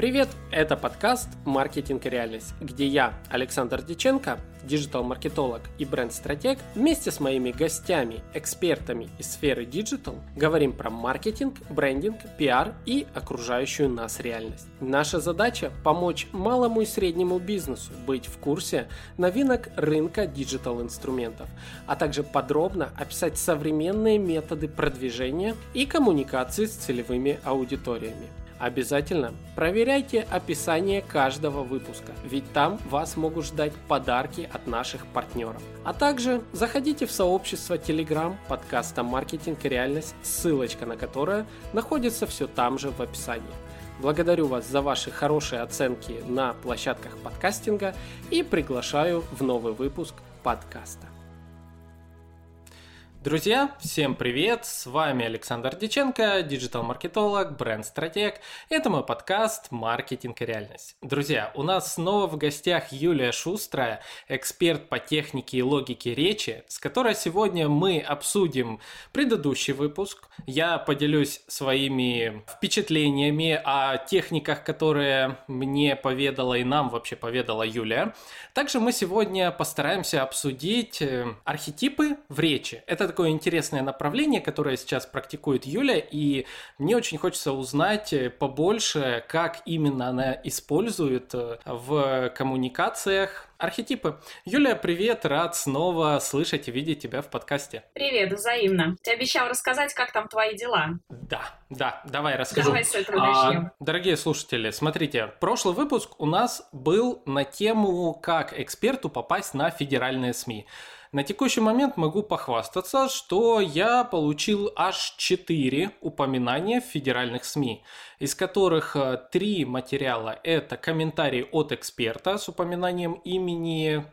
Привет! Это подкаст «Маркетинг и реальность», где я, Александр Диченко, digital-маркетолог и бренд-стратег, вместе с моими гостями, экспертами из сферы digital, говорим про маркетинг, брендинг, пиар и окружающую нас реальность. Наша задача – помочь малому и среднему бизнесу быть в курсе новинок рынка digital-инструментов, а также подробно описать современные методы продвижения и коммуникации с целевыми аудиториями. Обязательно проверяйте описание каждого выпуска, ведь там вас могут ждать подарки от наших партнеров. А также заходите в сообщество Telegram подкаста «Маркетинг и реальность», ссылочка на которое находится все там же в описании. Благодарю вас за ваши хорошие оценки на площадках подкастинга и приглашаю в новый выпуск подкаста. Друзья, всем привет! С вами Александр Диченко, диджитал-маркетолог, бренд-стратег. Это мой подкаст «Маркетинг и реальность». Друзья, у нас снова в гостях Юлия Шустрая, эксперт по технике и логике речи, с которой сегодня мы обсудим предыдущий выпуск. Я поделюсь своими впечатлениями о техниках, которые мне поведала и нам вообще поведала Юлия. Также мы сегодня постараемся обсудить э, архетипы в речи. Это такое интересное направление, которое сейчас практикует Юля, и мне очень хочется узнать э, побольше, как именно она использует э, в коммуникациях архетипы. Юлия, привет, рад снова слышать и видеть тебя в подкасте. Привет, взаимно. Ты обещал рассказать, как там твои дела. Да, да, давай расскажу. Давай с этого начнем. А, дорогие слушатели, смотрите, прошлый выпуск у нас был на тему, как эксперту попасть на федеральные СМИ. На текущий момент могу похвастаться, что я получил аж 4 упоминания в федеральных СМИ, из которых 3 э, материала – это комментарии от эксперта с упоминанием имени,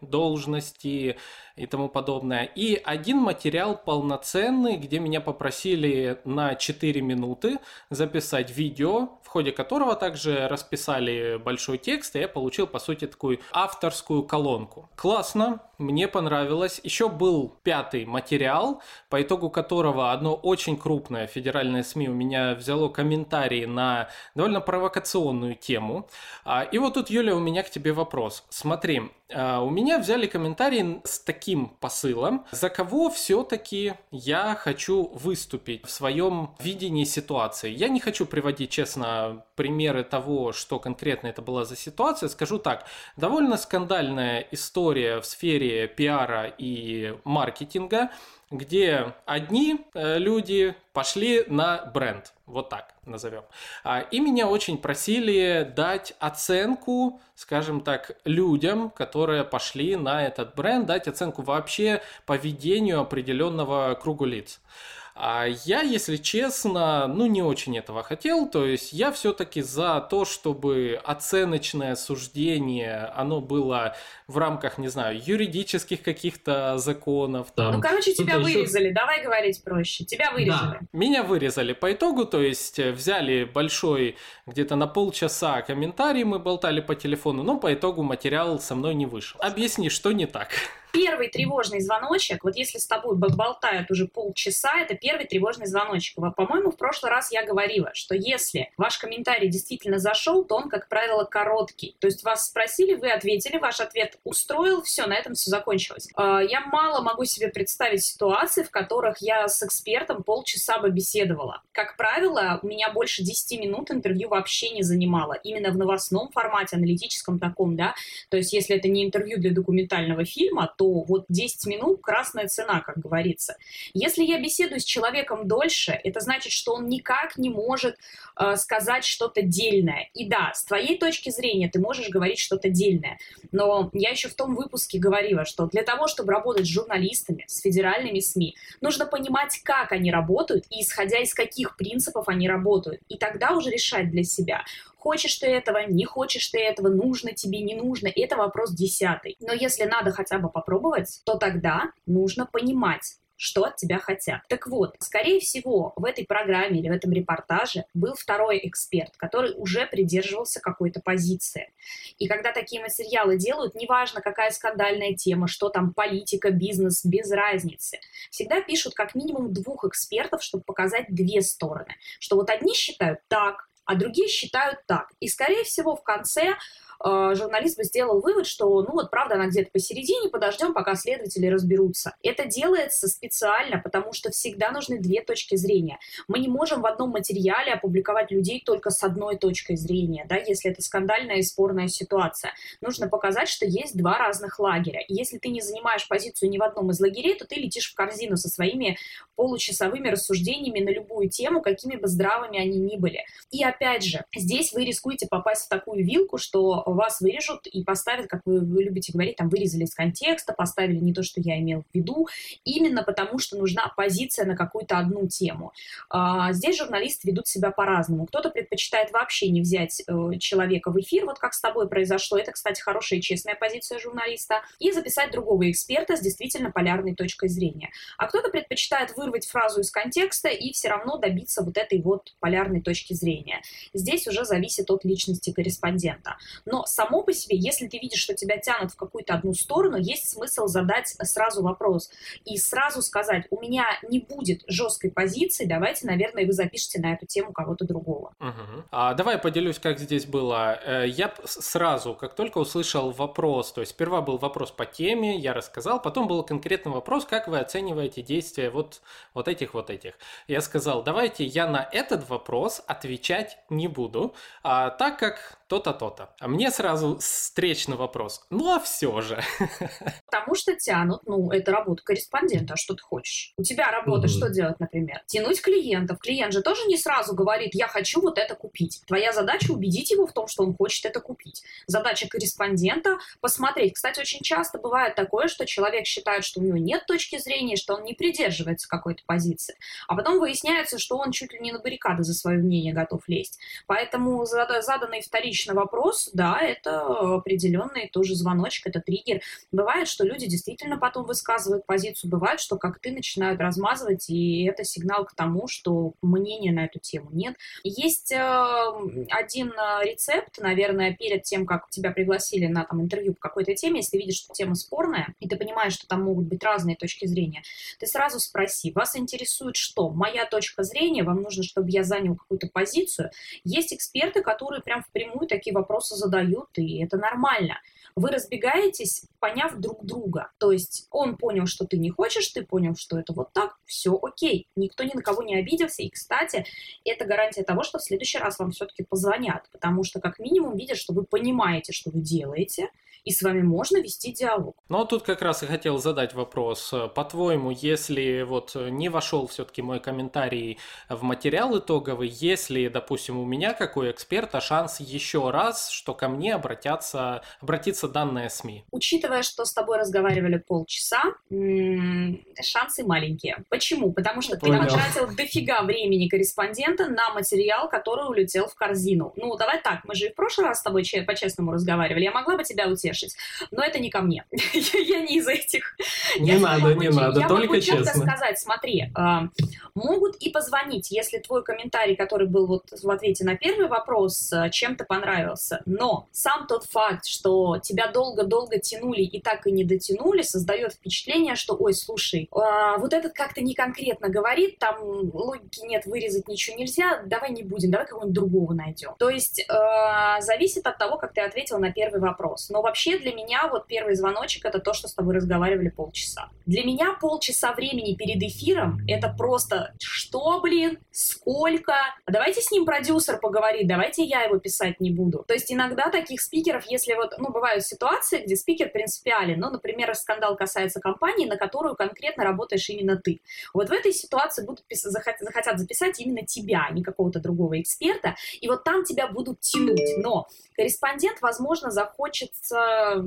должности, и тому подобное. И один материал полноценный, где меня попросили на 4 минуты записать видео, в ходе которого также расписали большой текст, и я получил, по сути, такую авторскую колонку. Классно, мне понравилось. Еще был пятый материал, по итогу которого одно очень крупное федеральное СМИ у меня взяло комментарии на довольно провокационную тему. А, и вот тут, Юля, у меня к тебе вопрос. Смотри, а, у меня взяли комментарии с таким посылом, за кого все-таки я хочу выступить в своем видении ситуации. Я не хочу приводить, честно, примеры того, что конкретно это была за ситуация. Скажу так, довольно скандальная история в сфере пиара и маркетинга, где одни э, люди пошли на бренд, вот так назовем. А, и меня очень просили дать оценку, скажем так, людям, которые пошли на этот бренд, дать оценку вообще поведению определенного круга лиц. А я, если честно, ну не очень этого хотел, то есть я все-таки за то, чтобы оценочное суждение, оно было в рамках, не знаю, юридических каких-то законов. Там. Ну, короче, тебя вырезали, еще... давай говорить проще, тебя вырезали. Да. Меня вырезали по итогу, то есть э, взяли большой, где-то на полчаса комментарий, мы болтали по телефону, но по итогу материал со мной не вышел. Объясни, что не так первый тревожный звоночек, вот если с тобой болтают уже полчаса, это первый тревожный звоночек. По-моему, в прошлый раз я говорила, что если ваш комментарий действительно зашел, то он, как правило, короткий. То есть вас спросили, вы ответили, ваш ответ устроил, все, на этом все закончилось. А, я мало могу себе представить ситуации, в которых я с экспертом полчаса бы беседовала. Как правило, у меня больше 10 минут интервью вообще не занимало. Именно в новостном формате, аналитическом таком, да. То есть если это не интервью для документального фильма, то вот 10 минут красная цена, как говорится. Если я беседую с человеком дольше, это значит, что он никак не может э, сказать что-то дельное. И да, с твоей точки зрения ты можешь говорить что-то дельное, но я еще в том выпуске говорила, что для того, чтобы работать с журналистами, с федеральными СМИ, нужно понимать, как они работают и исходя из каких принципов они работают. И тогда уже решать для себя, Хочешь ты этого, не хочешь ты этого, нужно тебе, не нужно, это вопрос десятый. Но если надо хотя бы попробовать, то тогда нужно понимать, что от тебя хотят. Так вот, скорее всего, в этой программе или в этом репортаже был второй эксперт, который уже придерживался какой-то позиции. И когда такие материалы делают, неважно, какая скандальная тема, что там политика, бизнес, без разницы, всегда пишут как минимум двух экспертов, чтобы показать две стороны. Что вот одни считают так, а другие считают так. И, скорее всего, в конце журналист бы сделал вывод, что, ну вот, правда, она где-то посередине, подождем, пока следователи разберутся. Это делается специально, потому что всегда нужны две точки зрения. Мы не можем в одном материале опубликовать людей только с одной точкой зрения, да, если это скандальная и спорная ситуация. Нужно показать, что есть два разных лагеря. Если ты не занимаешь позицию ни в одном из лагерей, то ты летишь в корзину со своими получасовыми рассуждениями на любую тему, какими бы здравыми они ни были. И опять же, здесь вы рискуете попасть в такую вилку, что вас вырежут и поставят, как вы, вы любите говорить, там вырезали из контекста, поставили не то, что я имел в виду, именно потому что нужна позиция на какую-то одну тему. А, здесь журналисты ведут себя по-разному. Кто-то предпочитает вообще не взять э, человека в эфир, вот как с тобой произошло. Это, кстати, хорошая и честная позиция журналиста. И записать другого эксперта с действительно полярной точкой зрения. А кто-то предпочитает вырвать фразу из контекста и все равно добиться вот этой вот полярной точки зрения. Здесь уже зависит от личности корреспондента. Но но само по себе, если ты видишь, что тебя тянут в какую-то одну сторону, есть смысл задать сразу вопрос и сразу сказать, у меня не будет жесткой позиции, давайте, наверное, вы запишите на эту тему кого-то другого. Угу. А, давай поделюсь, как здесь было. Э, я сразу, как только услышал вопрос, то есть сперва был вопрос по теме, я рассказал, потом был конкретный вопрос, как вы оцениваете действия вот, вот этих, вот этих. Я сказал, давайте я на этот вопрос отвечать не буду, а, так как то-то, то-то. А мне сразу встречный вопрос. Ну, а все же. Потому что тянут, ну, это работа корреспондента, а что ты хочешь? У тебя работа, mm-hmm. что делать, например? Тянуть клиентов. Клиент же тоже не сразу говорит, я хочу вот это купить. Твоя задача убедить его в том, что он хочет это купить. Задача корреспондента посмотреть. Кстати, очень часто бывает такое, что человек считает, что у него нет точки зрения, что он не придерживается какой-то позиции. А потом выясняется, что он чуть ли не на баррикады за свое мнение готов лезть. Поэтому заданный вторичный лично вопрос, да, это определенный тоже звоночек, это триггер. Бывает, что люди действительно потом высказывают позицию, бывает, что как ты начинают размазывать, и это сигнал к тому, что мнения на эту тему нет. Есть э, один э, рецепт, наверное, перед тем, как тебя пригласили на там, интервью по какой-то теме, если видишь, что тема спорная, и ты понимаешь, что там могут быть разные точки зрения, ты сразу спроси, вас интересует что? Моя точка зрения, вам нужно, чтобы я занял какую-то позицию. Есть эксперты, которые прям впрямую такие вопросы задают, и это нормально. Вы разбегаетесь, поняв друг друга. То есть он понял, что ты не хочешь, ты понял, что это вот так, все окей. Никто ни на кого не обиделся. И, кстати, это гарантия того, что в следующий раз вам все-таки позвонят, потому что как минимум видят, что вы понимаете, что вы делаете, и с вами можно вести диалог. Ну, а тут как раз и хотел задать вопрос. По-твоему, если вот не вошел все-таки мой комментарий в материал итоговый, если, допустим, у меня, как у эксперта, шанс еще раз, что ко мне обратятся, обратится данная СМИ? Учитывая, что с тобой разговаривали полчаса, шансы маленькие. Почему? Потому что Понял. ты потратил дофига времени корреспондента на материал, который улетел в корзину. Ну, давай так, мы же и в прошлый раз с тобой по-честному разговаривали. Я могла бы тебя утешить. Но это не ко мне. я не из этих. Не я надо, могу, не надо, я только могу честно. сказать, смотри, э, могут и позвонить, если твой комментарий, который был вот в ответе на первый вопрос, э, чем-то понравился. Но сам тот факт, что тебя долго-долго тянули и так и не дотянули, создает впечатление, что, ой, слушай, э, вот этот как-то не конкретно говорит, там логики нет, вырезать ничего нельзя, давай не будем, давай кого-нибудь другого найдем. То есть э, зависит от того, как ты ответил на первый вопрос. Но вообще для меня вот первый звоночек это то, что с тобой разговаривали полчаса. Для меня полчаса времени перед эфиром это просто что, блин, сколько? Давайте с ним продюсер поговорит, давайте я его писать не буду. То есть иногда таких спикеров, если вот, ну, бывают ситуации, где спикер принципиален, ну, например, скандал касается компании, на которую конкретно работаешь именно ты. Вот в этой ситуации будут захотят записать именно тебя, а не какого-то другого эксперта, и вот там тебя будут тянуть. Но корреспондент, возможно, захочется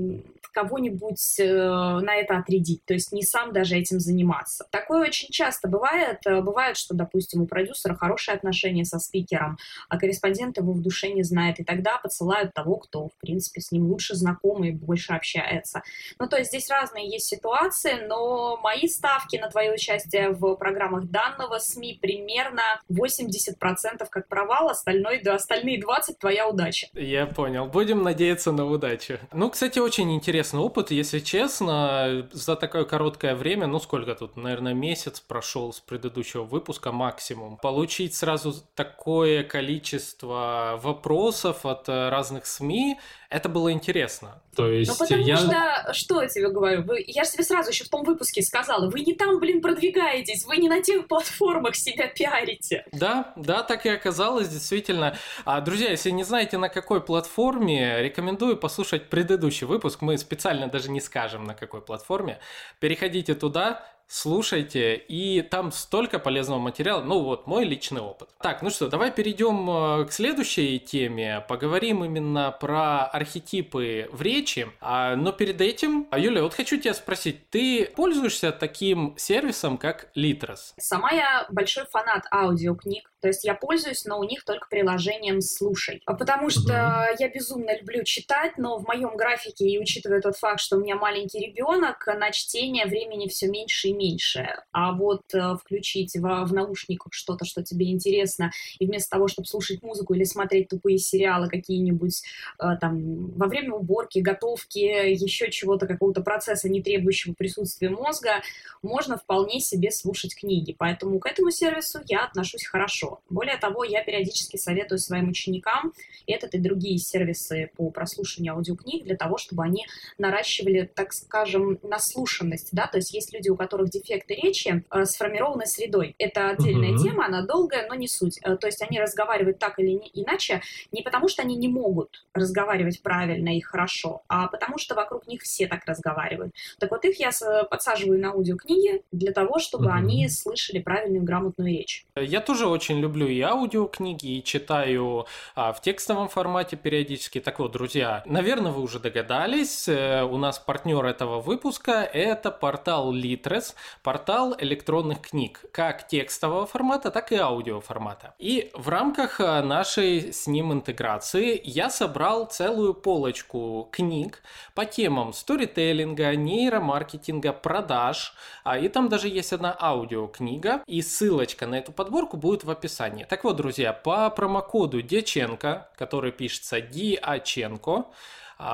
кого-нибудь э, на это отрядить, то есть не сам даже этим заниматься. Такое очень часто бывает. Э, бывает, что, допустим, у продюсера хорошие отношения со спикером, а корреспондент его в душе не знает, и тогда подсылают того, кто, в принципе, с ним лучше знаком и больше общается. Ну, то есть здесь разные есть ситуации, но мои ставки на твое участие в программах данного СМИ примерно 80% как провал, остальное, остальные 20% твоя удача. Я понял. Будем надеяться на удачу. Ну, кстати, очень интересный опыт, если честно, за такое короткое время, ну сколько тут, наверное, месяц прошел с предыдущего выпуска максимум, получить сразу такое количество вопросов от разных СМИ, это было интересно. То ну, есть ну, потому я... что, что я тебе говорю, вы, я же тебе сразу еще в том выпуске сказала, вы не там, блин, продвигаетесь, вы не на тех платформах себя пиарите. Да, да, так и оказалось, действительно. А, друзья, если не знаете, на какой платформе, рекомендую послушать предыдущий выпуск, мы специально даже не скажем, на какой платформе. Переходите туда, слушайте, и там столько полезного материала. Ну вот, мой личный опыт. Так, ну что, давай перейдем э, к следующей теме. Поговорим именно про архетипы в речи. А, но перед этим, а, Юля, вот хочу тебя спросить, ты пользуешься таким сервисом, как Литрос? Сама я большой фанат аудиокниг. То есть я пользуюсь, но у них только приложением «Слушай». Потому что uh-huh. я безумно люблю читать, но в моем графике, и учитывая тот факт, что у меня маленький ребенок, на чтение времени все меньше и меньше. А вот э, включить в, в наушниках что-то, что тебе интересно, и вместо того, чтобы слушать музыку или смотреть тупые сериалы какие-нибудь э, там во время уборки, готовки, еще чего-то, какого-то процесса, не требующего присутствия мозга, можно вполне себе слушать книги. Поэтому к этому сервису я отношусь хорошо. Более того, я периодически советую своим ученикам этот и другие сервисы по прослушиванию аудиокниг для того, чтобы они наращивали, так скажем, наслушанность, да, то есть есть люди, у которых дефекты речи э, сформированы средой. Это отдельная uh-huh. тема, она долгая, но не суть. Э, то есть они разговаривают так или не, иначе не потому, что они не могут разговаривать правильно и хорошо, а потому что вокруг них все так разговаривают. Так вот их я подсаживаю на аудиокниги для того, чтобы uh-huh. они слышали правильную грамотную речь. Я тоже очень люблю и аудиокниги, и читаю а, в текстовом формате периодически. Так вот, друзья, наверное, вы уже догадались, э, у нас партнер этого выпуска – это портал Litres, портал электронных книг, как текстового формата, так и аудиоформата. И в рамках а, нашей с ним интеграции я собрал целую полочку книг по темам сторителлинга, нейромаркетинга, продаж, а, и там даже есть одна аудиокнига, и ссылочка на эту подборку будет в описании. Так вот, друзья, по промокоду Деченко, который пишется Диаченко,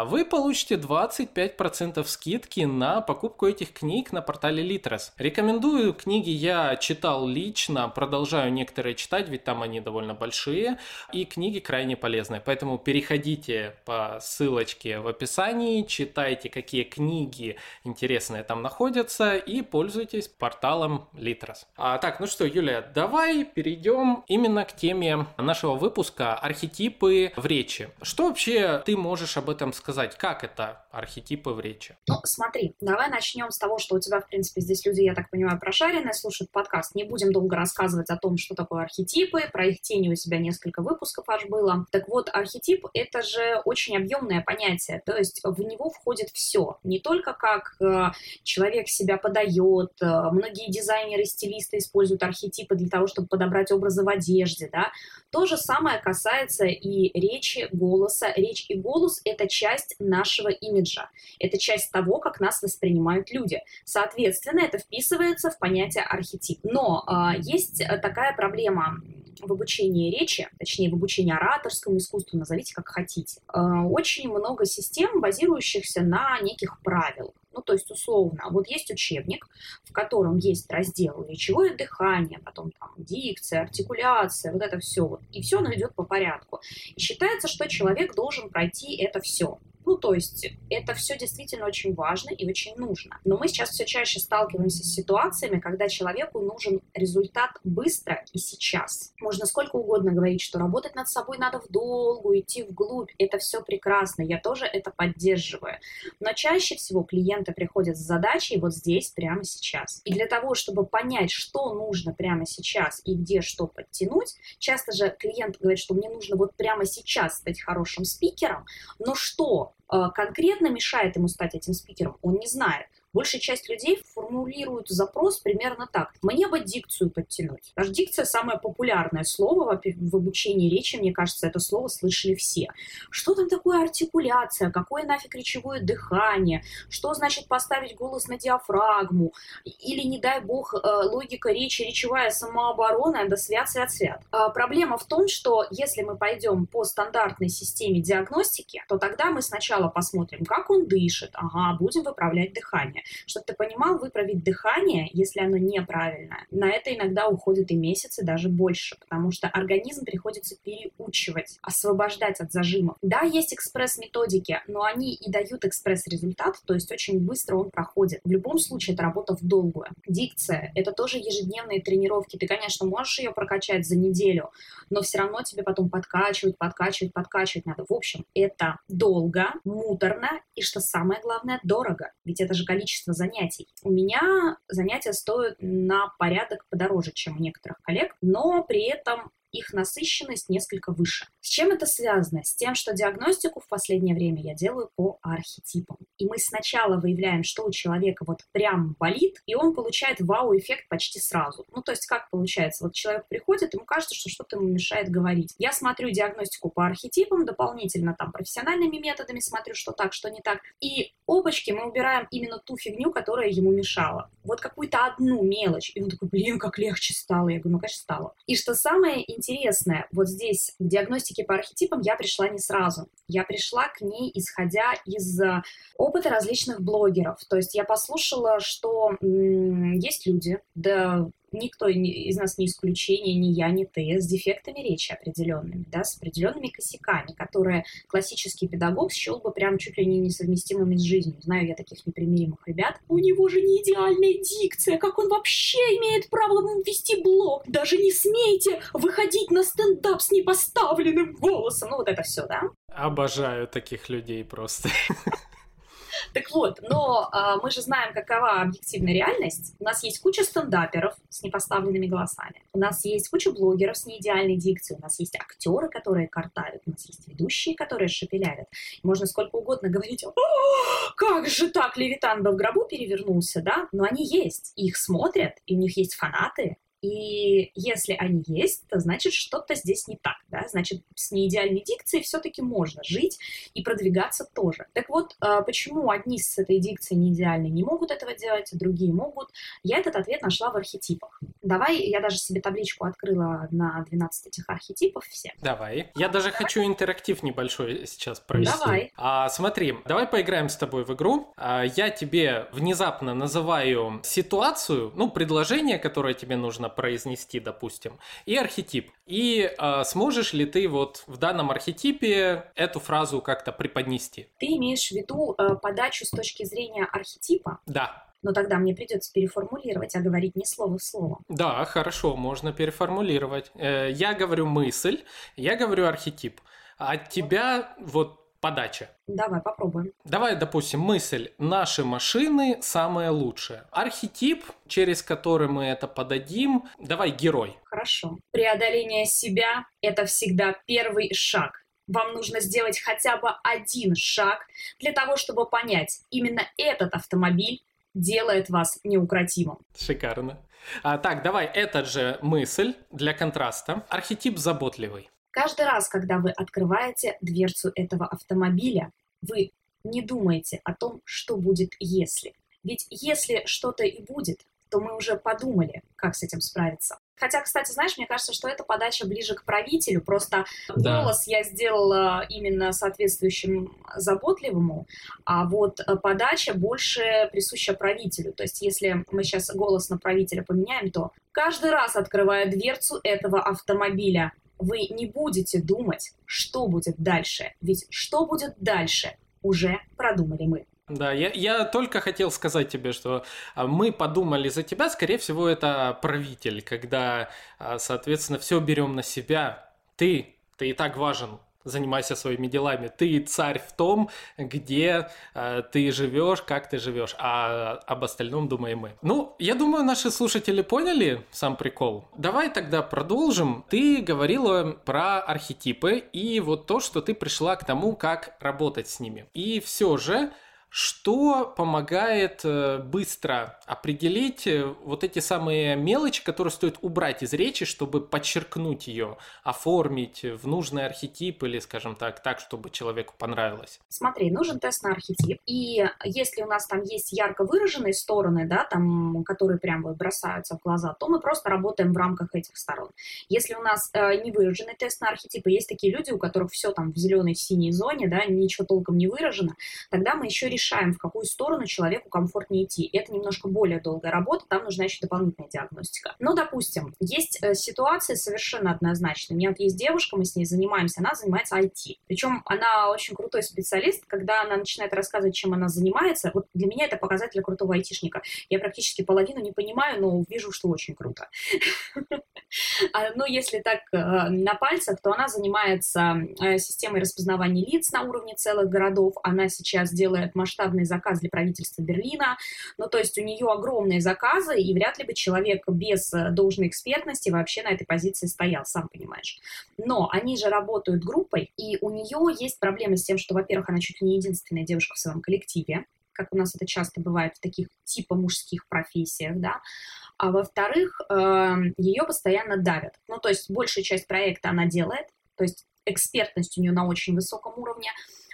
вы получите 25% скидки на покупку этих книг на портале Litres. Рекомендую, книги я читал лично, продолжаю некоторые читать, ведь там они довольно большие, и книги крайне полезные. Поэтому переходите по ссылочке в описании, читайте, какие книги интересные там находятся, и пользуйтесь порталом Litres. А, так, ну что, Юлия, давай перейдем именно к теме нашего выпуска «Архетипы в речи». Что вообще ты можешь об этом сказать, как это архетипы в речи? Ну, смотри, давай начнем с того, что у тебя, в принципе, здесь люди, я так понимаю, прошаренные, слушают подкаст. Не будем долго рассказывать о том, что такое архетипы, про их тени у себя несколько выпусков аж было. Так вот, архетип — это же очень объемное понятие, то есть в него входит все, не только как э, человек себя подает, э, многие дизайнеры, стилисты используют архетипы для того, чтобы подобрать образы в одежде, да, то же самое касается и речи, голоса. Речь и голос — это часть нашего имиджа. Это часть того, как нас воспринимают люди. Соответственно, это вписывается в понятие архетип. Но э, есть такая проблема в обучении речи, точнее в обучении ораторскому искусству, назовите как хотите. Э, очень много систем, базирующихся на неких правилах. Ну, то есть, условно, вот есть учебник, в котором есть раздел речевое дыхание, потом там дикция, артикуляция, вот это все. Вот, и все оно идет по порядку. И считается, что человек должен пройти это все. Ну, то есть это все действительно очень важно и очень нужно. Но мы сейчас все чаще сталкиваемся с ситуациями, когда человеку нужен результат быстро и сейчас. Можно сколько угодно говорить, что работать над собой надо в долгу, идти вглубь. Это все прекрасно, я тоже это поддерживаю. Но чаще всего клиенты приходят с задачей вот здесь, прямо сейчас. И для того, чтобы понять, что нужно прямо сейчас и где что подтянуть, часто же клиент говорит, что мне нужно вот прямо сейчас стать хорошим спикером, но что? Э, конкретно мешает ему стать этим спикером, он не знает. Большая часть людей формулируют запрос примерно так. Мне бы дикцию подтянуть. Даже дикция самое популярное слово в обучении речи, мне кажется, это слово слышали все. Что там такое артикуляция? Какое нафиг речевое дыхание? Что значит поставить голос на диафрагму? Или, не дай бог, э, логика речи, речевая самооборона, да свят, свят, свят. А проблема в том, что если мы пойдем по стандартной системе диагностики, то тогда мы сначала посмотрим, как он дышит, ага, будем выправлять дыхание. Чтобы ты понимал, выправить дыхание, если оно неправильное, на это иногда уходит и месяцы, даже больше, потому что организм приходится переучивать, освобождать от зажимов. Да, есть экспресс-методики, но они и дают экспресс-результат, то есть очень быстро он проходит. В любом случае, это работа в долгую. Дикция — это тоже ежедневные тренировки. Ты, конечно, можешь ее прокачать за неделю, но все равно тебе потом подкачивать, подкачивать, подкачивать надо. В общем, это долго, муторно и, что самое главное, дорого. Ведь это же количество занятий. У меня занятия стоят на порядок подороже, чем у некоторых коллег, но при этом их насыщенность несколько выше. С чем это связано? С тем, что диагностику в последнее время я делаю по архетипам. И мы сначала выявляем, что у человека вот прям болит, и он получает вау-эффект почти сразу. Ну, то есть как получается? Вот человек приходит, ему кажется, что что-то ему мешает говорить. Я смотрю диагностику по архетипам, дополнительно там профессиональными методами смотрю, что так, что не так. И опачки мы убираем именно ту фигню, которая ему мешала. Вот какую-то одну мелочь. И он такой, блин, как легче стало. Я говорю, ну, конечно, стало. И что самое интересное, вот здесь в диагностике по архетипам я пришла не сразу. Я пришла к ней, исходя из э, опыта различных блогеров. То есть я послушала, что м- есть люди, да никто из нас не исключение, ни я, ни ты, с дефектами речи определенными, да, с определенными косяками, которые классический педагог счел бы прям чуть ли не несовместимыми с жизнью. Знаю я таких непримиримых ребят. У него же не идеальная дикция, как он вообще имеет право вести блог? Даже не смейте выходить на стендап с непоставленным голосом. Ну вот это все, да? Обожаю таких людей просто. Так вот, но а, мы же знаем, какова объективная реальность. У нас есть куча стендаперов с непоставленными голосами. У нас есть куча блогеров с неидеальной дикцией. У нас есть актеры, которые картавят. У нас есть ведущие, которые шепелявят. Можно сколько угодно говорить, как же так, Левитан бы в гробу перевернулся, да? Но они есть. Их смотрят, и у них есть фанаты, и если они есть, то значит что-то здесь не так, да, значит с неидеальной дикцией все-таки можно жить и продвигаться тоже. Так вот, а, почему одни с этой дикцией не идеальной не могут этого делать, а другие могут? Я этот ответ нашла в архетипах. Давай, я даже себе табличку открыла на 12 этих архетипов все. Давай. Я даже давай. хочу интерактив небольшой сейчас провести. Давай. А, смотри, давай поиграем с тобой в игру. А, я тебе внезапно называю ситуацию, ну, предложение, которое тебе нужно произнести, допустим, и архетип. И э, сможешь ли ты вот в данном архетипе эту фразу как-то преподнести? Ты имеешь в виду э, подачу с точки зрения архетипа? Да. Но тогда мне придется переформулировать, а говорить не слово в слово. Да, хорошо, можно переформулировать. Э, я говорю мысль, я говорю архетип. А от тебя вот подача. Давай попробуем. Давай, допустим, мысль «наши машины самые лучшие». Архетип, через который мы это подадим. Давай герой. Хорошо. Преодоление себя – это всегда первый шаг. Вам нужно сделать хотя бы один шаг для того, чтобы понять, именно этот автомобиль делает вас неукротимым. Шикарно. А, так, давай, этот же мысль для контраста. Архетип заботливый. Каждый раз, когда вы открываете дверцу этого автомобиля, вы не думаете о том, что будет если. Ведь если что-то и будет, то мы уже подумали, как с этим справиться. Хотя, кстати, знаешь, мне кажется, что эта подача ближе к правителю. Просто да. голос я сделала именно соответствующим заботливому, а вот подача больше присуща правителю. То есть, если мы сейчас голос на правителя поменяем, то каждый раз, открывая дверцу этого автомобиля, вы не будете думать, что будет дальше. Ведь что будет дальше, уже продумали мы. Да, я, я только хотел сказать тебе, что а, мы подумали за тебя, скорее всего, это правитель, когда, а, соответственно, все берем на себя. Ты, ты и так важен занимайся своими делами. Ты царь в том, где э, ты живешь, как ты живешь, а об остальном думаем мы. Ну, я думаю, наши слушатели поняли сам прикол. Давай тогда продолжим. Ты говорила про архетипы и вот то, что ты пришла к тому, как работать с ними. И все же что помогает э, быстро определить э, вот эти самые мелочи, которые стоит убрать из речи, чтобы подчеркнуть ее, оформить в нужный архетип или, скажем так, так, чтобы человеку понравилось? Смотри, нужен тест на архетип, и если у нас там есть ярко выраженные стороны, да, там, которые прям вот бросаются в глаза, то мы просто работаем в рамках этих сторон. Если у нас э, не выраженный тест на архетипы, есть такие люди, у которых все там в зеленой, синей зоне, да, ничего толком не выражено, тогда мы еще решаем решаем, в какую сторону человеку комфортнее идти. Это немножко более долгая работа, там нужна еще дополнительная диагностика. Но, допустим, есть э, ситуация совершенно однозначная. У меня вот есть девушка, мы с ней занимаемся, она занимается IT. Причем она очень крутой специалист, когда она начинает рассказывать, чем она занимается. Вот для меня это показатель крутого айтишника. Я практически половину не понимаю, но вижу, что очень круто. А, но если так э, на пальцах, то она занимается э, системой распознавания лиц на уровне целых городов. Она сейчас делает масштабный заказ для правительства Берлина. Ну, то есть у нее огромные заказы, и вряд ли бы человек без э, должной экспертности вообще на этой позиции стоял, сам понимаешь. Но они же работают группой, и у нее есть проблемы с тем, что, во-первых, она чуть ли не единственная девушка в своем коллективе, как у нас это часто бывает в таких типа мужских профессиях, да, а во-вторых, эм, ее постоянно давят. Ну, то есть большую часть проекта она делает, то есть экспертность у нее на очень высоком уровне,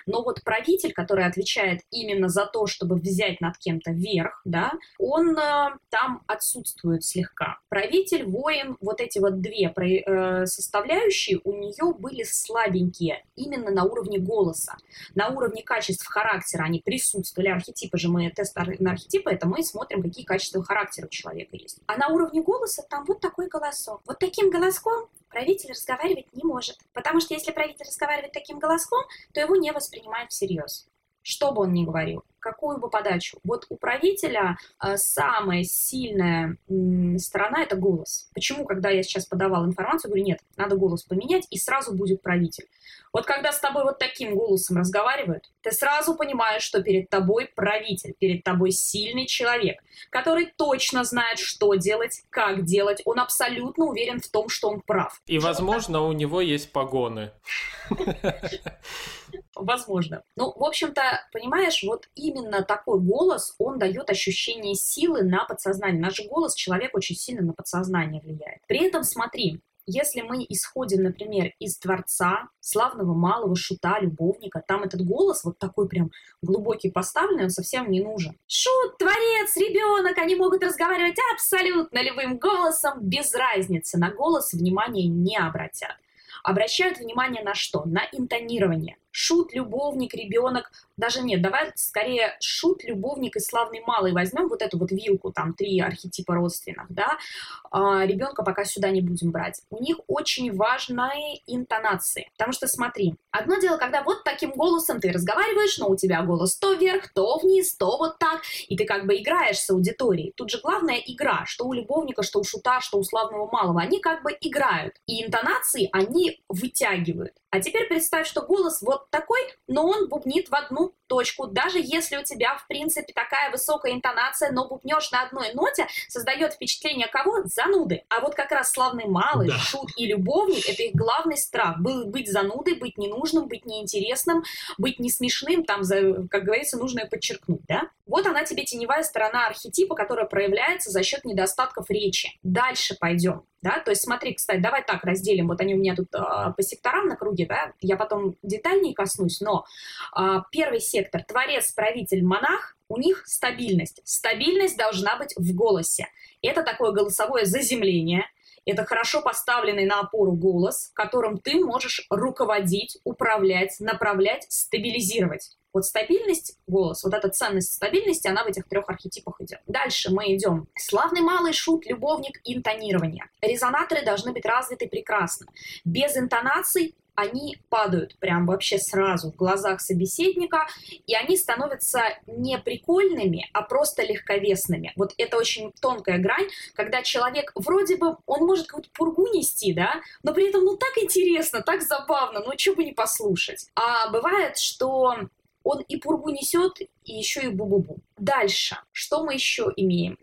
но вот правитель, который отвечает именно за то, чтобы взять над кем-то верх, да, он э, там отсутствует слегка. Правитель, воин, вот эти вот две э, составляющие у нее были слабенькие именно на уровне голоса. На уровне качеств характера они присутствовали. Архетипы же мы, тест на архетипы, это мы смотрим, какие качества характера у человека есть. А на уровне голоса там вот такой голосок. Вот таким голоском правитель разговаривать не может. Потому что если правитель разговаривает таким голоском, то его не воспринимают всерьез. Что бы он ни говорил какую бы подачу. Вот у правителя э, самая сильная сторона – это голос. Почему, когда я сейчас подавала информацию, говорю, нет, надо голос поменять, и сразу будет правитель. Вот когда с тобой вот таким голосом разговаривают, ты сразу понимаешь, что перед тобой правитель, перед тобой сильный человек, который точно знает, что делать, как делать, он абсолютно уверен в том, что он прав. И, возможно, у него есть погоны. Возможно. Ну, в общем-то, понимаешь, вот именно такой голос, он дает ощущение силы на подсознание. Наш голос человек очень сильно на подсознание влияет. При этом смотри, если мы исходим, например, из Творца, славного малого шута, любовника, там этот голос вот такой прям глубокий поставленный, он совсем не нужен. Шут, творец, ребенок, они могут разговаривать абсолютно любым голосом, без разницы, на голос внимания не обратят. Обращают внимание на что? На интонирование шут, любовник, ребенок. Даже нет, давай скорее шут, любовник и славный малый возьмем вот эту вот вилку, там три архетипа родственных, да, а, ребенка пока сюда не будем брать. У них очень важные интонации, потому что смотри, одно дело, когда вот таким голосом ты разговариваешь, но у тебя голос то вверх, то вниз, то вот так, и ты как бы играешь с аудиторией. Тут же главная игра, что у любовника, что у шута, что у славного малого, они как бы играют, и интонации они вытягивают. А теперь представь, что голос вот такой, но он бубнит в одну точку. Даже если у тебя, в принципе, такая высокая интонация, но бубнешь на одной ноте, создает впечатление кого? Зануды. А вот как раз славный малый, да. шут и любовник – это их главный страх. Быть занудой, быть ненужным, быть неинтересным, быть не смешным, там, как говорится, нужно подчеркнуть, да? Вот она тебе теневая сторона архетипа, которая проявляется за счет недостатков речи. Дальше пойдем да, то есть смотри, кстати, давай так разделим, вот они у меня тут э, по секторам на круге, да, я потом детальнее коснусь, но э, первый сектор, творец, правитель, монах, у них стабильность. Стабильность должна быть в голосе. Это такое голосовое заземление, это хорошо поставленный на опору голос, которым ты можешь руководить, управлять, направлять, стабилизировать. Вот стабильность, голос, вот эта ценность стабильности, она в этих трех архетипах идет. Дальше мы идем. Славный малый шут, любовник, интонирование. Резонаторы должны быть развиты прекрасно. Без интонаций они падают прям вообще сразу в глазах собеседника, и они становятся не прикольными, а просто легковесными. Вот это очень тонкая грань, когда человек вроде бы, он может какую-то пургу нести, да, но при этом, ну, так интересно, так забавно, ну, что бы не послушать. А бывает, что он и пургу несет, и еще и бу-бу-бу. Дальше, что мы еще имеем?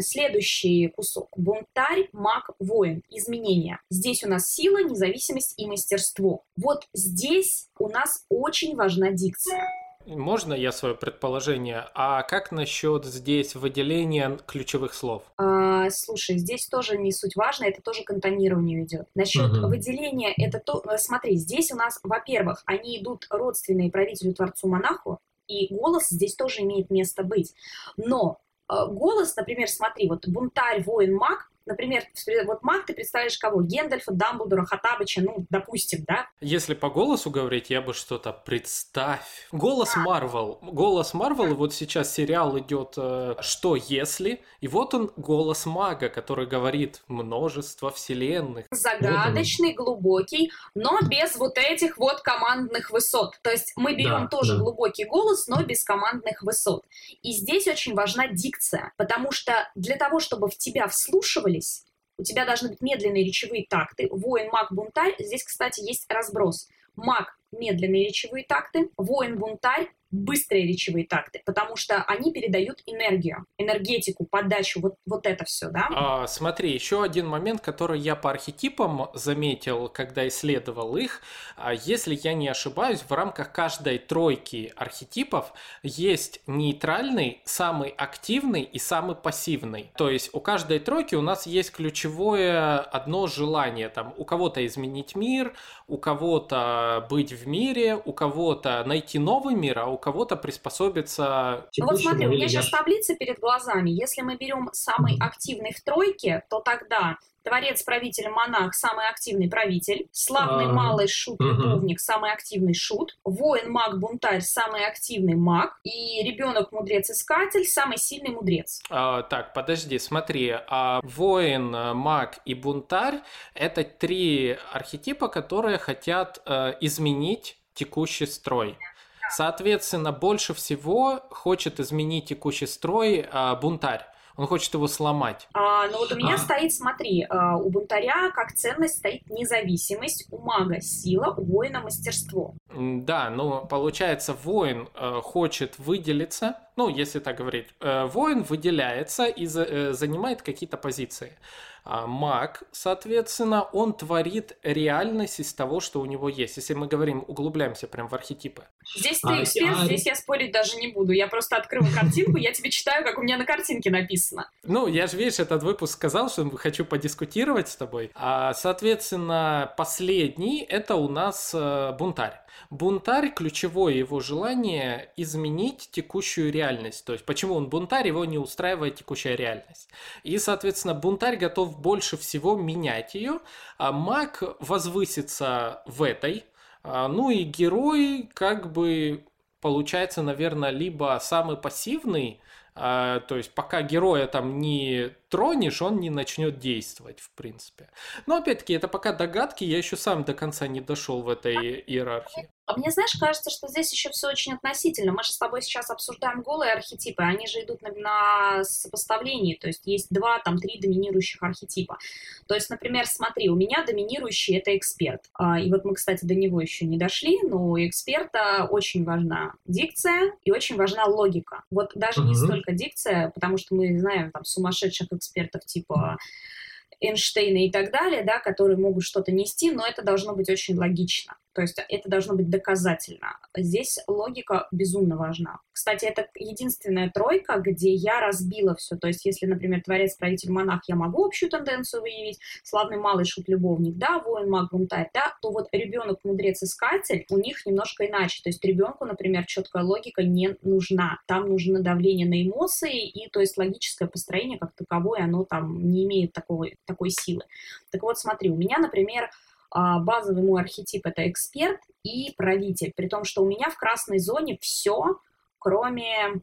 Следующий кусок. Бунтарь, маг, воин. Изменения. Здесь у нас сила, независимость и мастерство. Вот здесь у нас очень важна дикция. Можно я свое предположение? А как насчет здесь выделения ключевых слов? А, слушай, здесь тоже не суть важно, это тоже контонирование идет. Насчет угу. выделения, это то, э, смотри, здесь у нас, во-первых, они идут родственные правителю, творцу, монаху, и голос здесь тоже имеет место быть. Но э, голос, например, смотри, вот бунтарь, воин, маг, Например, вот маг ты представляешь кого? Гендальфа, Дамблдора, Хатабыча, ну, допустим, да? Если по голосу говорить, я бы что-то представь. Голос Марвел. Голос Марвел, вот сейчас сериал идет э, «Что если?» И вот он голос мага, который говорит множество вселенных. Загадочный, глубокий, но без вот этих вот командных высот. То есть мы берем да, тоже да. глубокий голос, но без командных высот. И здесь очень важна дикция, потому что для того, чтобы в тебя вслушивали, вслушивались. У тебя должны быть медленные речевые такты. Воин, маг, бунтарь. Здесь, кстати, есть разброс. Маг – медленные речевые такты. Воин, бунтарь быстрые речевые такты, потому что они передают энергию, энергетику, подачу, вот, вот это все, да? А, смотри, еще один момент, который я по архетипам заметил, когда исследовал их. А, если я не ошибаюсь, в рамках каждой тройки архетипов есть нейтральный, самый активный и самый пассивный. То есть у каждой тройки у нас есть ключевое одно желание. Там у кого-то изменить мир, у кого-то быть в мире, у кого-то найти новый мир, а у кого-то приспособиться... Ну вот смотри, у меня сейчас таблица перед глазами. Если мы берем самый активный в тройке, то тогда Творец, правитель, монах, самый активный правитель. Славный, а, малый, шут, угу. любовник, самый активный шут. Воин, маг, бунтарь, самый активный маг. И ребенок, мудрец, искатель, самый сильный мудрец. А, так, подожди, смотри. А воин, маг и бунтарь – это три архетипа, которые хотят э, изменить текущий строй. Соответственно, больше всего хочет изменить текущий строй а, бунтарь. Он хочет его сломать. А, ну вот у меня а. стоит, смотри, а, у бунтаря как ценность стоит независимость, у мага сила, у воина мастерство. Да, ну получается, воин э, хочет выделиться, ну если так говорить, э, воин выделяется и за, э, занимает какие-то позиции. А маг, соответственно, он творит реальность из того, что у него есть. Если мы говорим, углубляемся прям в архетипы. Здесь ты а, эксперт, а... здесь я спорить даже не буду. Я просто открыл картинку, я тебе читаю, как у меня на картинке написано. Ну, я же, видишь, этот выпуск сказал, что хочу подискутировать с тобой. А, соответственно, последний – это у нас э, бунтарь. Бунтарь, ключевое его желание изменить текущую реальность. То есть, почему он бунтарь, его не устраивает текущая реальность. И, соответственно, бунтарь готов больше всего менять ее, а маг возвысится в этой. А, ну и герой, как бы, получается, наверное, либо самый пассивный, а, то есть пока героя там не тронешь, он не начнет действовать, в принципе. Но опять-таки, это пока догадки, я еще сам до конца не дошел в этой иерархии. А мне, знаешь, кажется, что здесь еще все очень относительно. Мы же с тобой сейчас обсуждаем голые архетипы, они же идут на, на сопоставлении, то есть есть два, там, три доминирующих архетипа. То есть, например, смотри, у меня доминирующий — это эксперт. А, и вот мы, кстати, до него еще не дошли, но у эксперта очень важна дикция и очень важна логика. Вот даже mm-hmm. не столько дикция, потому что мы знаем там сумасшедших экспертов типа Эйнштейна и так далее, да, которые могут что-то нести, но это должно быть очень логично. То есть это должно быть доказательно. Здесь логика безумно важна. Кстати, это единственная тройка, где я разбила все. То есть если, например, творец, правитель, монах, я могу общую тенденцию выявить, славный малый шут, любовник, да, воин, маг, бунтарь, да, то вот ребенок, мудрец, искатель, у них немножко иначе. То есть ребенку, например, четкая логика не нужна. Там нужно давление на эмоции, и то есть логическое построение как таковое, оно там не имеет такого, такой силы. Так вот, смотри, у меня, например, базовый мой архетип это эксперт и правитель, при том, что у меня в красной зоне все, кроме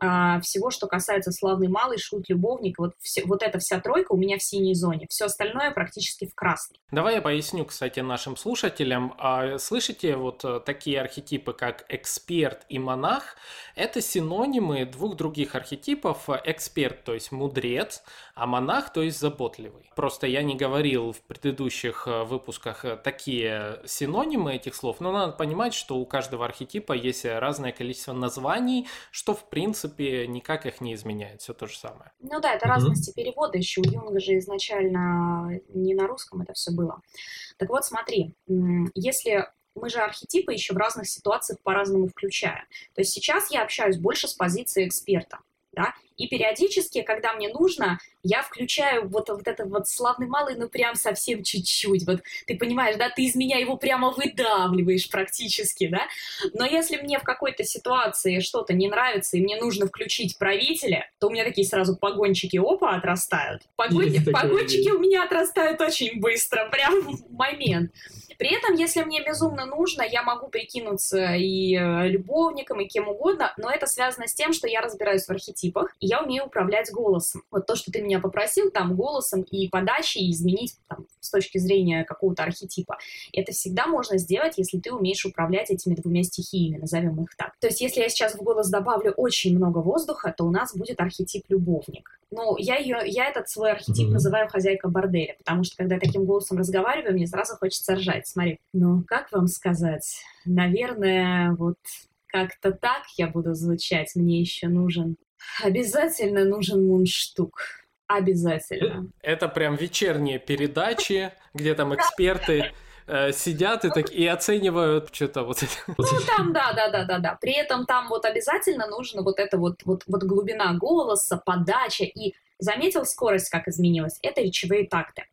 а, всего, что касается славный малый, шут, любовник, вот, все, вот эта вся тройка у меня в синей зоне. Все остальное практически в красной. Давай я поясню, кстати, нашим слушателям. А, слышите, вот э, такие архетипы, как эксперт и монах, это синонимы двух других архетипов. Эксперт, то есть мудрец, а монах, то есть заботливый. Просто я не говорил в предыдущих э, выпусках э, такие синонимы этих слов, но надо понимать, что у каждого архетипа есть разное количество названий, что в принципе никак их не изменяет, все то же самое. Ну да, это mm-hmm. разности перевода, еще у Юнга же изначально не на русском это все было. Так вот, смотри, если мы же архетипы еще в разных ситуациях по-разному включаем. То есть сейчас я общаюсь больше с позиции эксперта да, и периодически, когда мне нужно, я включаю вот, вот этот вот славный малый, ну прям совсем чуть-чуть, вот ты понимаешь, да, ты из меня его прямо выдавливаешь практически, да, но если мне в какой-то ситуации что-то не нравится, и мне нужно включить правителя, то у меня такие сразу погончики опа отрастают. Погон... Погончики у меня отрастают очень быстро, прям в момент. При этом, если мне безумно нужно, я могу прикинуться и э, любовником, и кем угодно, но это связано с тем, что я разбираюсь в архетипах, и я умею управлять голосом. Вот то, что ты меня попросил, там, голосом и подачей, изменить там, с точки зрения какого-то архетипа. Это всегда можно сделать, если ты умеешь управлять этими двумя стихиями, назовем их так. То есть, если я сейчас в голос добавлю очень много воздуха, то у нас будет архетип любовник. Ну, я, ее, я этот свой архетип mm-hmm. называю хозяйка борделя, потому что, когда я таким голосом разговариваю, мне сразу хочется ржать смотри, ну, как вам сказать, наверное, вот как-то так я буду звучать, мне еще нужен, обязательно нужен мундштук. Обязательно. Это прям вечерние передачи, где там эксперты э, сидят и, так, и оценивают что-то вот это. Ну, там, да, да, да, да, да. При этом там вот обязательно нужно вот это вот, вот, вот глубина голоса, подача и заметил скорость, как изменилась? Это речевые такты.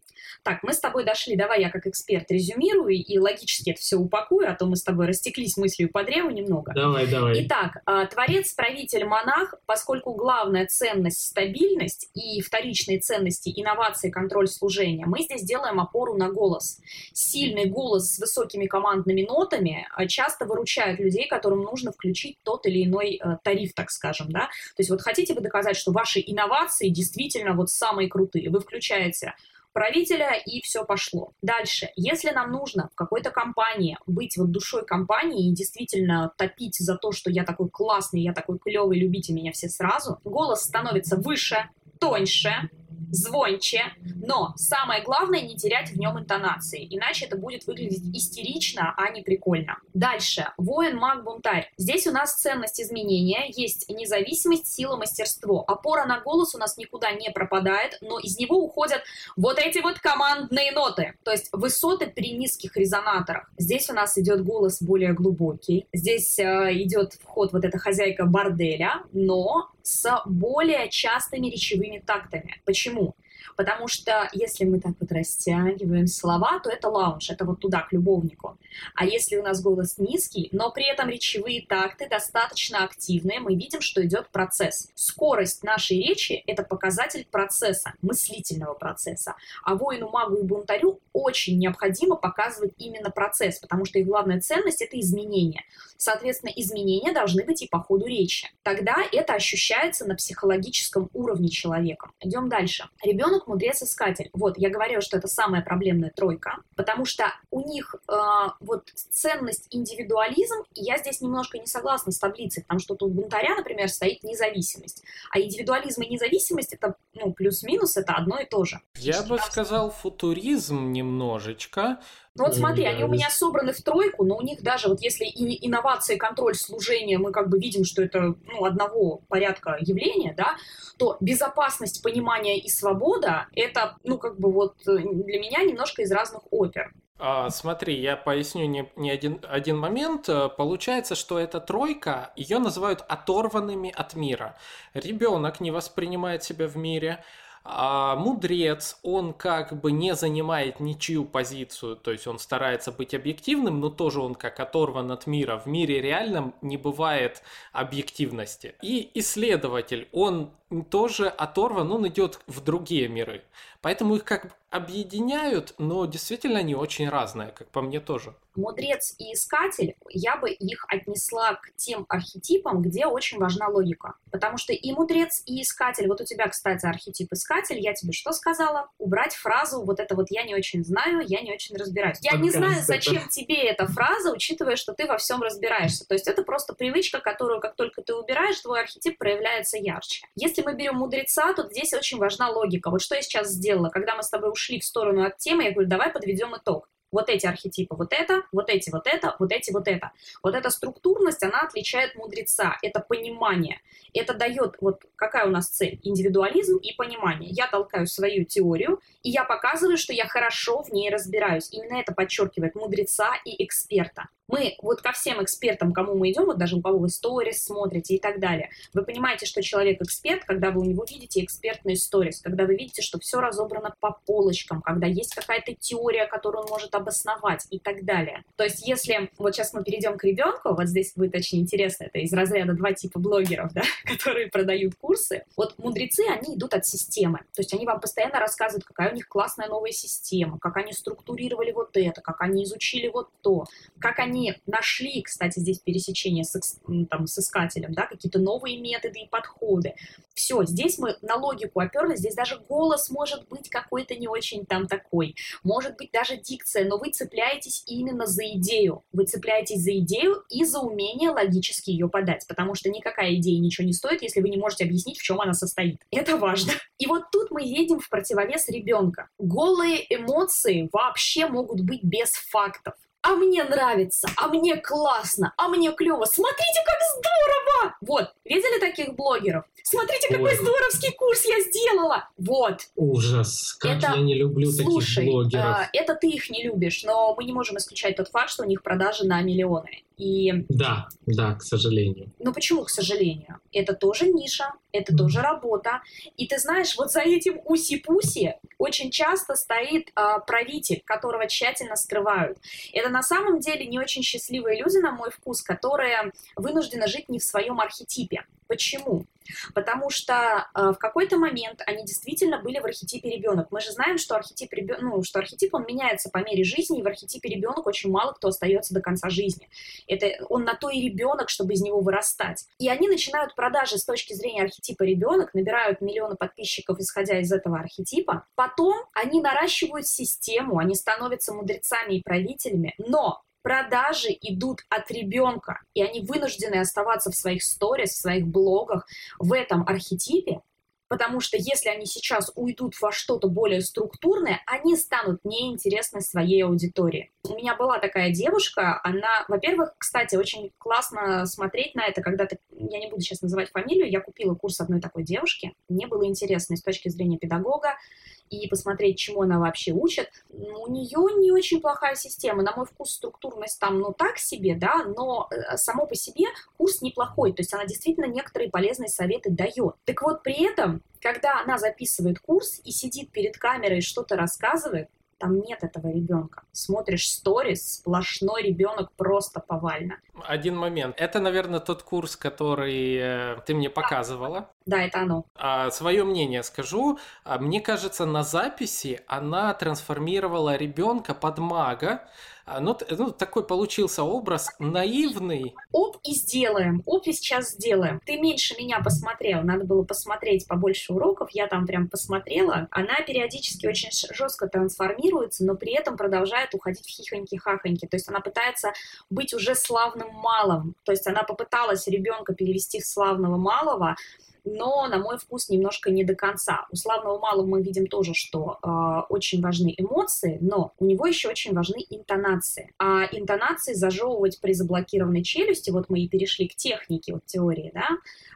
Так, мы с тобой дошли, давай я как эксперт резюмирую и логически это все упакую, а то мы с тобой растеклись мыслью по древу немного. Давай, давай. Итак, а, творец, правитель, монах, поскольку главная ценность – стабильность и вторичные ценности – инновации, контроль, служения, мы здесь делаем опору на голос. Сильный голос с высокими командными нотами а, часто выручает людей, которым нужно включить тот или иной э, тариф, так скажем, да. То есть вот хотите вы доказать, что ваши инновации действительно вот самые крутые, вы включаете правителя, и все пошло. Дальше, если нам нужно в какой-то компании быть вот душой компании и действительно топить за то, что я такой классный, я такой клевый, любите меня все сразу, голос становится выше, тоньше, звонче, но самое главное не терять в нем интонации, иначе это будет выглядеть истерично, а не прикольно. Дальше. Воин, маг, бунтарь. Здесь у нас ценность изменения, есть независимость, сила, мастерство. Опора на голос у нас никуда не пропадает, но из него уходят вот эти вот командные ноты, то есть высоты при низких резонаторах. Здесь у нас идет голос более глубокий, здесь э, идет вход вот эта хозяйка борделя, но с более частыми речевыми тактами. Почему? Потому что если мы так вот растягиваем слова, то это лаунж, это вот туда, к любовнику. А если у нас голос низкий, но при этом речевые такты достаточно активные, мы видим, что идет процесс. Скорость нашей речи – это показатель процесса, мыслительного процесса. А воину, магу и бунтарю очень необходимо показывать именно процесс, потому что их главная ценность – это изменения. Соответственно, изменения должны быть и по ходу речи. Тогда это ощущается на психологическом уровне человека. Идем дальше. Ребенок мудрец искатель. Вот, я говорила, что это самая проблемная тройка, потому что у них э, вот ценность индивидуализм, и я здесь немножко не согласна с таблицей, потому что тут у бунтаря, например, стоит независимость. А индивидуализм и независимость это, ну, плюс-минус, это одно и то же. Я бы сказал футуризм немножечко, ну вот смотри, они у меня собраны в тройку, но у них даже вот если и инновации, контроль, служение, мы как бы видим, что это ну, одного порядка явления, да, то безопасность, понимание и свобода это, ну как бы вот э, для меня немножко из разных опер. А, смотри, я поясню не, не один, один момент. Э, получается, что эта тройка, ее называют оторванными от мира. Ребенок не воспринимает себя в мире, а мудрец, он как бы не занимает ничью позицию, то есть он старается быть объективным, но тоже он как оторван от мира. В мире реальном не бывает объективности. И исследователь, он тоже оторван, он идет в другие миры. Поэтому их как бы объединяют, но действительно они очень разные, как по мне тоже. Мудрец и искатель, я бы их отнесла к тем архетипам, где очень важна логика. Потому что и мудрец, и искатель, вот у тебя, кстати, архетип искатель, я тебе что сказала? Убрать фразу вот это вот «я не очень знаю, я не очень разбираюсь». Я не знаю, зачем тебе эта фраза, учитывая, что ты во всем разбираешься. То есть это просто привычка, которую как только ты убираешь, твой архетип проявляется ярче. Если мы берем мудреца, то здесь очень важна логика. Вот что я сейчас сделала, когда мы с тобой ушли в сторону от темы, я говорю, давай подведем итог вот эти архетипы, вот это, вот эти, вот это, вот эти, вот это. Вот эта структурность, она отличает мудреца, это понимание. Это дает, вот какая у нас цель, индивидуализм и понимание. Я толкаю свою теорию, и я показываю, что я хорошо в ней разбираюсь. Именно это подчеркивает мудреца и эксперта. Мы вот ко всем экспертам, кому мы идем, вот даже у кого вы сторис смотрите и так далее, вы понимаете, что человек эксперт, когда вы у него видите экспертные сторис, когда вы видите, что все разобрано по полочкам, когда есть какая-то теория, которую он может обосновать и так далее. То есть если вот сейчас мы перейдем к ребенку, вот здесь будет очень интересно, это из разряда два типа блогеров, да, которые продают курсы. Вот мудрецы, они идут от системы. То есть они вам постоянно рассказывают, какая у них классная новая система, как они структурировали вот это, как они изучили вот то, как они нашли, кстати, здесь пересечение с, там, с искателем, да, какие-то новые методы и подходы. Все, здесь мы на логику оперлись, здесь даже голос может быть какой-то не очень там такой, может быть даже дикция, но вы цепляетесь именно за идею. Вы цепляетесь за идею и за умение логически ее подать, потому что никакая идея ничего не стоит, если вы не можете объяснить, в чем она состоит. Это важно. И вот тут мы едем в противовес ребенка. Голые эмоции вообще могут быть без фактов а мне нравится, а мне классно, а мне клево. Смотрите, как здорово! Вот, видели таких блогеров? Смотрите, какой Ой. здоровский курс я сделала! Вот. Ужас, как это... я не люблю Слушай, таких блогеров. А, это ты их не любишь, но мы не можем исключать тот факт, что у них продажи на миллионы. И... Да, да, к сожалению. Ну почему, к сожалению? Это тоже ниша, это mm. тоже работа. И ты знаешь, вот за этим уси-пуси очень часто стоит а, правитель, которого тщательно скрывают. Это на самом деле не очень счастливые люди, на мой вкус, которые вынуждены жить не в своем архетипе. Почему? Потому что э, в какой-то момент они действительно были в архетипе ребенок. Мы же знаем, что архетип, ребен... ну, что архетип он меняется по мере жизни, и в архетипе ребенок очень мало кто остается до конца жизни. Это он на то и ребенок, чтобы из него вырастать. И они начинают продажи с точки зрения архетипа ребенок, набирают миллионы подписчиков, исходя из этого архетипа. Потом они наращивают систему, они становятся мудрецами и правителями, но продажи идут от ребенка, и они вынуждены оставаться в своих сторис, в своих блогах в этом архетипе, потому что если они сейчас уйдут во что-то более структурное, они станут неинтересны своей аудитории. У меня была такая девушка, она, во-первых, кстати, очень классно смотреть на это, когда ты, я не буду сейчас называть фамилию, я купила курс одной такой девушки, мне было интересно с точки зрения педагога, и посмотреть, чему она вообще учит. У нее не очень плохая система. На мой вкус структурность там, ну, так себе, да, но э, само по себе курс неплохой. То есть она действительно некоторые полезные советы дает. Так вот, при этом, когда она записывает курс и сидит перед камерой и что-то рассказывает, там нет этого ребенка. Смотришь сторис, сплошной ребенок просто повально. Один момент. Это, наверное, тот курс, который э, ты мне показывала. Да, это оно. А, свое мнение скажу. А, мне кажется, на записи она трансформировала ребенка под мага. А, ну, ну, такой получился образ наивный. Оп, и сделаем. Оп, и сейчас сделаем. Ты меньше меня посмотрел. Надо было посмотреть побольше уроков. Я там прям посмотрела. Она периодически очень жестко трансформируется, но при этом продолжает уходить в хихоньки-хахоньки. То есть она пытается быть уже славным малым. То есть она попыталась ребенка перевести в славного малого, но, на мой вкус, немножко не до конца. У славного малого мы видим тоже, что э, очень важны эмоции, но у него еще очень важны интонации. А интонации зажевывать при заблокированной челюсти, вот мы и перешли к технике, вот теории, да,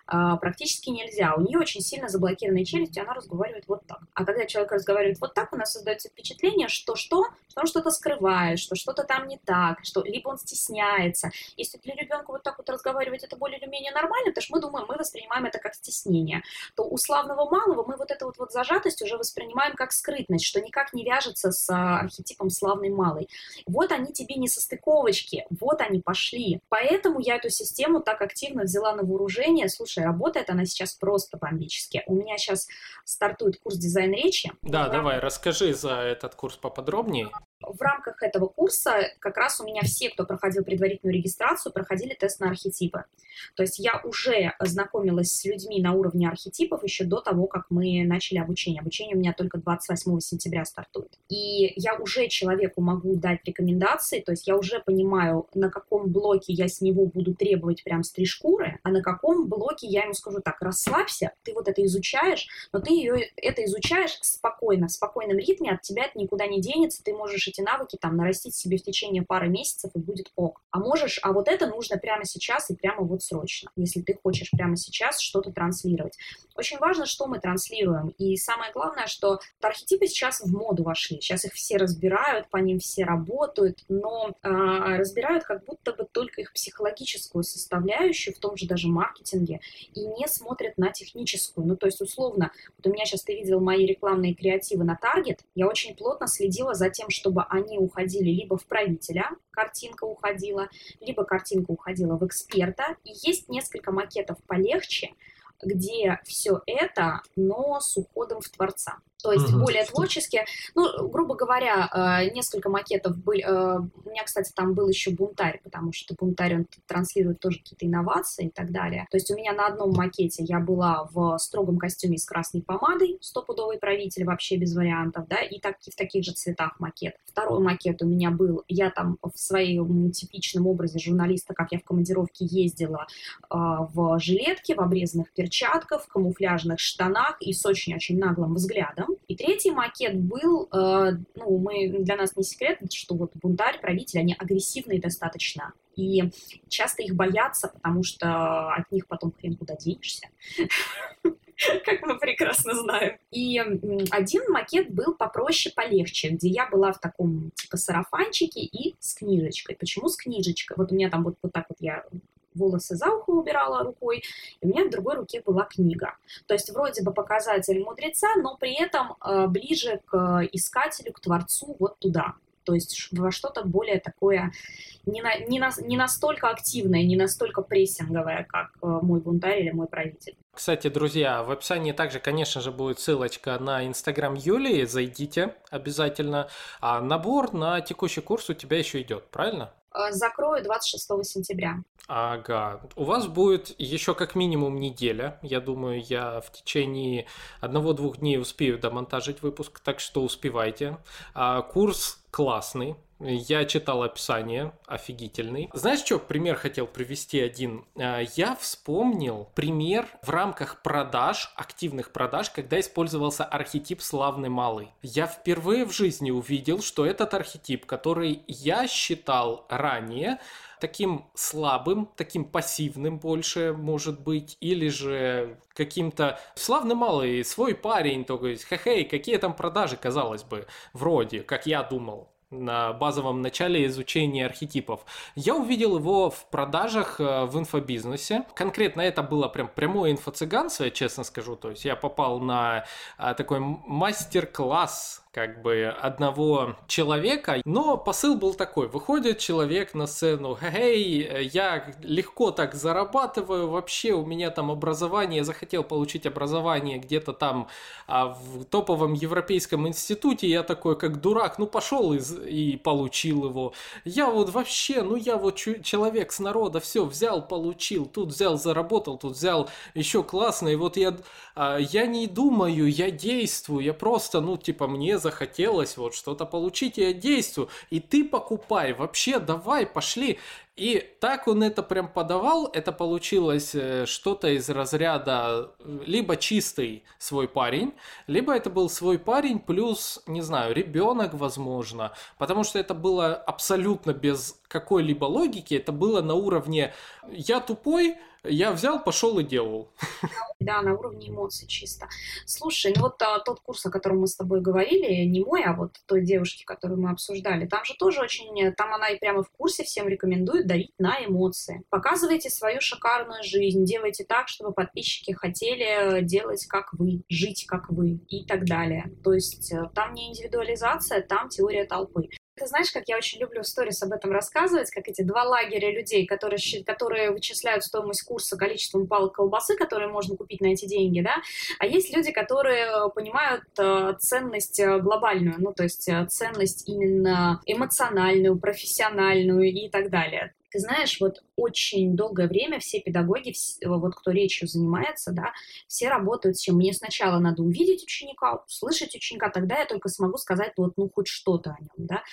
э, практически нельзя. У нее очень сильно заблокированная челюсть, и она разговаривает вот так. А когда человек разговаривает вот так, у нас создается впечатление, что что? Что он что-то скрывает, что что-то там не так, что либо он стесняется. Если для ребенка вот так вот разговаривать, это более или менее нормально, потому что мы думаем, мы воспринимаем это как стеснение объяснения, то у славного малого мы вот эту вот, вот зажатость уже воспринимаем как скрытность, что никак не вяжется с а, архетипом славный малый. Вот они тебе не состыковочки, вот они пошли. Поэтому я эту систему так активно взяла на вооружение. Слушай, работает она сейчас просто бомбически. У меня сейчас стартует курс дизайн речи. Да, давай, расскажи за этот курс поподробнее. В рамках этого курса как раз у меня все, кто проходил предварительную регистрацию, проходили тест на архетипы. То есть я уже знакомилась с людьми на уровне архетипов еще до того, как мы начали обучение. Обучение у меня только 28 сентября стартует. И я уже человеку могу дать рекомендации, то есть я уже понимаю, на каком блоке я с него буду требовать прям стрижкуры, а на каком блоке я ему скажу так, расслабься, ты вот это изучаешь, но ты ее, это изучаешь спокойно, в спокойном ритме, от тебя это никуда не денется, ты можешь эти навыки там нарастить себе в течение пары месяцев и будет ок. А можешь, а вот это нужно прямо сейчас и прямо вот срочно, если ты хочешь прямо сейчас что-то транслировать. Очень важно, что мы транслируем. И самое главное, что архетипы сейчас в моду вошли. Сейчас их все разбирают, по ним все работают, но э, разбирают как будто бы только их психологическую составляющую в том же даже маркетинге и не смотрят на техническую. Ну, то есть, условно, вот у меня сейчас ты видел мои рекламные креативы на Таргет, я очень плотно следила за тем, чтобы они уходили либо в правителя, картинка уходила, либо картинка уходила в эксперта. И есть несколько макетов полегче, где все это, но с уходом в творца то есть угу. более творчески. Ну, грубо говоря, э, несколько макетов были. Э, у меня, кстати, там был еще бунтарь, потому что бунтарь, он транслирует тоже какие-то инновации и так далее. То есть у меня на одном макете я была в строгом костюме с красной помадой, стопудовый правитель, вообще без вариантов, да, и так, в таких же цветах макет. Второй макет у меня был, я там в своем типичном образе журналиста, как я в командировке ездила, э, в жилетке, в обрезанных перчатках, в камуфляжных штанах и с очень-очень наглым взглядом. И третий макет был, э, ну, мы, для нас не секрет, что вот бунтарь, правитель, они агрессивные достаточно. И часто их боятся, потому что от них потом хрен куда денешься. как мы прекрасно знаем. И один макет был попроще, полегче, где я была в таком типа сарафанчике и с книжечкой. Почему с книжечкой? Вот у меня там вот, вот так вот я волосы за ухо убирала рукой, и у меня в другой руке была книга. То есть вроде бы показатель мудреца, но при этом э, ближе к искателю, к творцу, вот туда. То есть во что-то более такое не, на, не, на, не настолько активное, не настолько прессинговое, как э, мой бунтарь или мой правитель. Кстати, друзья, в описании также, конечно же, будет ссылочка на Инстаграм Юлии. Зайдите обязательно. А набор на текущий курс у тебя еще идет, правильно? Э, закрою 26 сентября. Ага. У вас будет еще как минимум неделя. Я думаю, я в течение одного-двух дней успею домонтажить выпуск, так что успевайте. А, курс классный. Я читал описание, офигительный. Знаешь, что пример хотел привести один? А, я вспомнил пример в рамках продаж, активных продаж, когда использовался архетип «славный малый». Я впервые в жизни увидел, что этот архетип, который я считал ранее, таким слабым, таким пассивным больше, может быть, или же каким-то славный малый, свой парень, то есть, хе-хей, какие там продажи, казалось бы, вроде, как я думал на базовом начале изучения архетипов. Я увидел его в продажах э, в инфобизнесе. Конкретно это было прям прямое инфо-цыганство, я честно скажу. То есть я попал на э, такой мастер-класс как бы одного человека, но посыл был такой, выходит человек на сцену, эй, я легко так зарабатываю, вообще у меня там образование, я захотел получить образование где-то там а, в топовом европейском институте, я такой как дурак, ну пошел и, и получил его, я вот вообще, ну я вот человек с народа, все взял, получил, тут взял, заработал, тут взял, еще классно, и вот я, а, я не думаю, я действую, я просто, ну типа мне захотелось вот что-то получить, и я действую. И ты покупай, вообще давай, пошли. И так он это прям подавал, это получилось э, что-то из разряда э, либо чистый свой парень, либо это был свой парень плюс, не знаю, ребенок, возможно, потому что это было абсолютно без какой-либо логики, это было на уровне «я тупой», я взял, пошел и делал. Да, на уровне эмоций чисто. Слушай, ну вот а, тот курс, о котором мы с тобой говорили, не мой, а вот той девушки, которую мы обсуждали, там же тоже очень, там она и прямо в курсе всем рекомендует давить на эмоции. Показывайте свою шикарную жизнь, делайте так, чтобы подписчики хотели делать как вы, жить как вы и так далее. То есть э, там не индивидуализация, там теория толпы. Ты знаешь, как я очень люблю в сторис об этом рассказывать, как эти два лагеря людей, которые, которые вычисляют стоимость курса количеством палок колбасы, которые можно купить на эти деньги, да, а есть люди, которые э, понимают э, ценность э, глобальную, ну, то есть ценность именно эмоциональную, профессиональную и так далее. Ты знаешь, вот очень долгое время все педагоги, вот кто речью занимается, да, все работают с чем? Мне сначала надо увидеть ученика, услышать ученика, тогда я только смогу сказать вот, ну, хоть что-то о нем, да.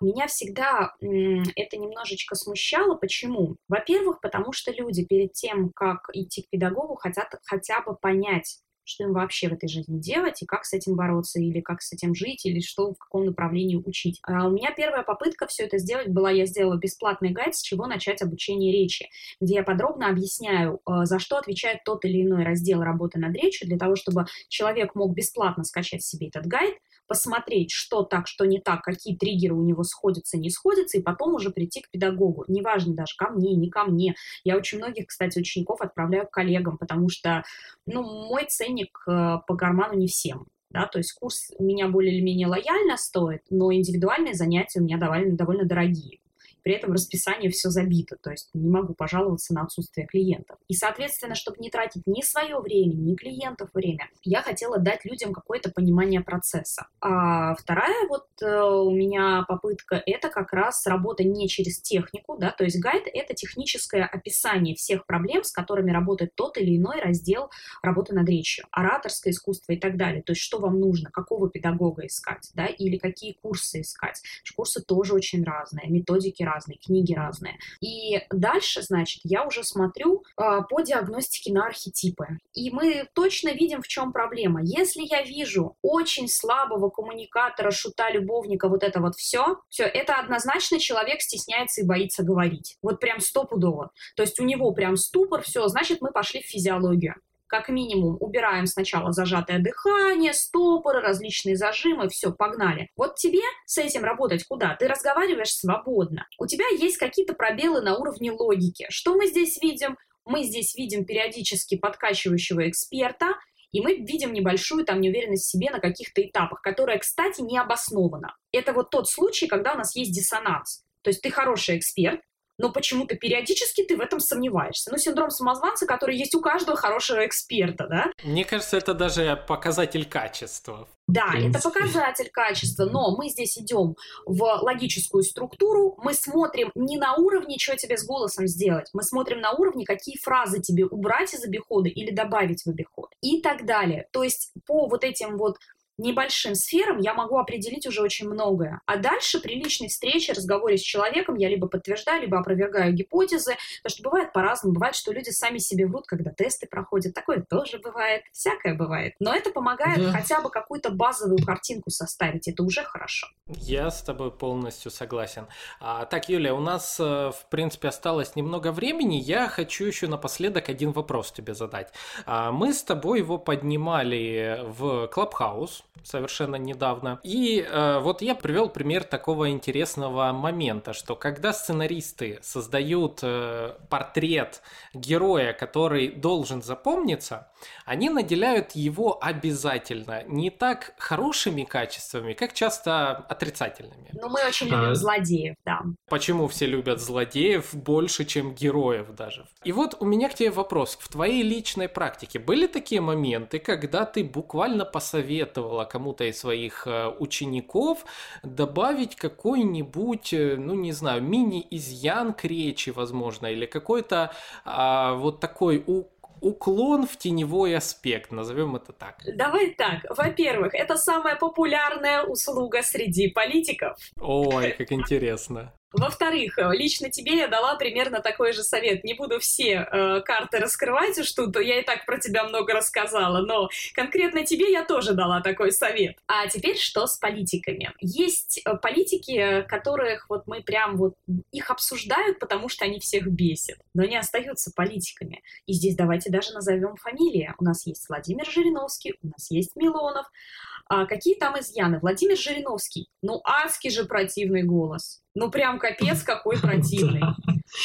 Меня всегда это немножечко смущало. Почему? Во-первых, потому что люди перед тем, как идти к педагогу, хотят хотя бы понять, что им вообще в этой жизни делать, и как с этим бороться, или как с этим жить, или что, в каком направлении учить. А у меня первая попытка все это сделать была, я сделала бесплатный гайд, с чего начать обучение речи, где я подробно объясняю, э, за что отвечает тот или иной раздел работы над речью, для того, чтобы человек мог бесплатно скачать себе этот гайд, посмотреть, что так, что не так, какие триггеры у него сходятся, не сходятся, и потом уже прийти к педагогу. Неважно даже ко мне, не ко мне. Я очень многих, кстати, учеников отправляю к коллегам, потому что, ну, мой ценник э, по карману не всем. Да, то есть курс у меня более или менее лояльно стоит, но индивидуальные занятия у меня довольно, довольно дорогие при этом расписание все забито, то есть не могу пожаловаться на отсутствие клиентов. И, соответственно, чтобы не тратить ни свое время, ни клиентов время, я хотела дать людям какое-то понимание процесса. А вторая вот э, у меня попытка — это как раз работа не через технику, да, то есть гайд — это техническое описание всех проблем, с которыми работает тот или иной раздел работы над речью, ораторское искусство и так далее. То есть что вам нужно, какого педагога искать, да, или какие курсы искать. Курсы тоже очень разные, методики разные разные, книги разные. И дальше, значит, я уже смотрю э, по диагностике на архетипы. И мы точно видим, в чем проблема. Если я вижу очень слабого коммуникатора, шута, любовника, вот это вот все, все, это однозначно человек стесняется и боится говорить. Вот прям стопудово. То есть у него прям ступор, все, значит, мы пошли в физиологию как минимум убираем сначала зажатое дыхание, стопоры, различные зажимы, все, погнали. Вот тебе с этим работать куда? Ты разговариваешь свободно. У тебя есть какие-то пробелы на уровне логики. Что мы здесь видим? Мы здесь видим периодически подкачивающего эксперта, и мы видим небольшую там неуверенность в себе на каких-то этапах, которая, кстати, не обоснована. Это вот тот случай, когда у нас есть диссонанс. То есть ты хороший эксперт, но почему-то периодически ты в этом сомневаешься. Ну, синдром самозванца, который есть у каждого хорошего эксперта, да? Мне кажется, это даже показатель качества. Да, это показатель качества, но мы здесь идем в логическую структуру, мы смотрим не на уровне, что тебе с голосом сделать, мы смотрим на уровне, какие фразы тебе убрать из обихода или добавить в обиход и так далее. То есть по вот этим вот небольшим сферам я могу определить уже очень многое. А дальше при личной встрече, разговоре с человеком я либо подтверждаю, либо опровергаю гипотезы, потому что бывает по-разному. Бывает, что люди сами себе врут, когда тесты проходят. Такое тоже бывает. Всякое бывает. Но это помогает да. хотя бы какую-то базовую картинку составить. Это уже хорошо. Я с тобой полностью согласен. А, так, Юля, у нас, э, в принципе, осталось немного времени. Я хочу еще напоследок один вопрос тебе задать. А, мы с тобой его поднимали в Клабхаус совершенно недавно. И э, вот я привел пример такого интересного момента, что когда сценаристы создают э, портрет героя, который должен запомниться, они наделяют его обязательно не так хорошими качествами, как часто отрицательными. Ну, мы очень любим а... злодеев, да. Почему все любят злодеев больше, чем героев даже? И вот у меня к тебе вопрос. В твоей личной практике были такие моменты, когда ты буквально посоветовала кому-то из своих э, учеников добавить какой-нибудь, э, ну не знаю, мини-изъян к речи, возможно, или какой-то а, вот такой у уклон в теневой аспект, назовем это так. Давай так. Во-первых, это самая популярная услуга среди политиков. Ой, как интересно. Во-вторых, э, лично тебе я дала примерно такой же совет. Не буду все э, карты раскрывать, что то я и так про тебя много рассказала, но конкретно тебе я тоже дала такой совет. А теперь что с политиками? Есть э, политики, которых вот мы прям вот их обсуждают, потому что они всех бесят, но они остаются политиками. И здесь давайте даже назовем фамилии. У нас есть Владимир Жириновский, у нас есть Милонов. А какие там изъяны? Владимир Жириновский. Ну, адский же противный голос. Ну, прям капец какой противный.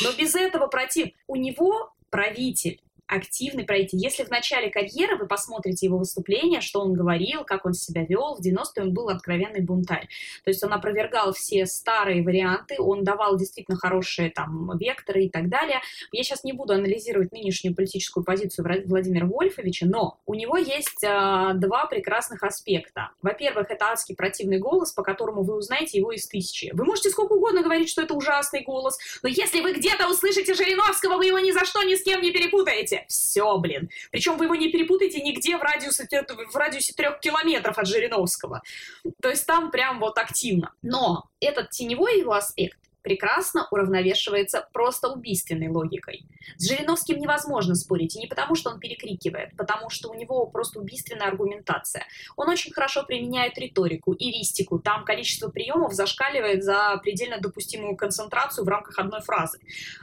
Но без этого против... У него правитель активный правитель. Если в начале карьеры вы посмотрите его выступление, что он говорил, как он себя вел, в 90-е он был откровенный бунтарь. То есть он опровергал все старые варианты, он давал действительно хорошие там векторы и так далее. Я сейчас не буду анализировать нынешнюю политическую позицию Владимира Вольфовича, но у него есть э, два прекрасных аспекта. Во-первых, это адский противный голос, по которому вы узнаете его из тысячи. Вы можете сколько угодно говорить, что это ужасный голос, но если вы где-то услышите Жириновского, вы его ни за что ни с кем не перепутаете все, блин. Причем вы его не перепутаете нигде в радиусе, в радиусе трех километров от Жириновского. То есть там прям вот активно. Но этот теневой его аспект, прекрасно уравновешивается просто убийственной логикой. С Жириновским невозможно спорить, и не потому, что он перекрикивает, потому что у него просто убийственная аргументация. Он очень хорошо применяет риторику, иристику, там количество приемов зашкаливает за предельно допустимую концентрацию в рамках одной фразы.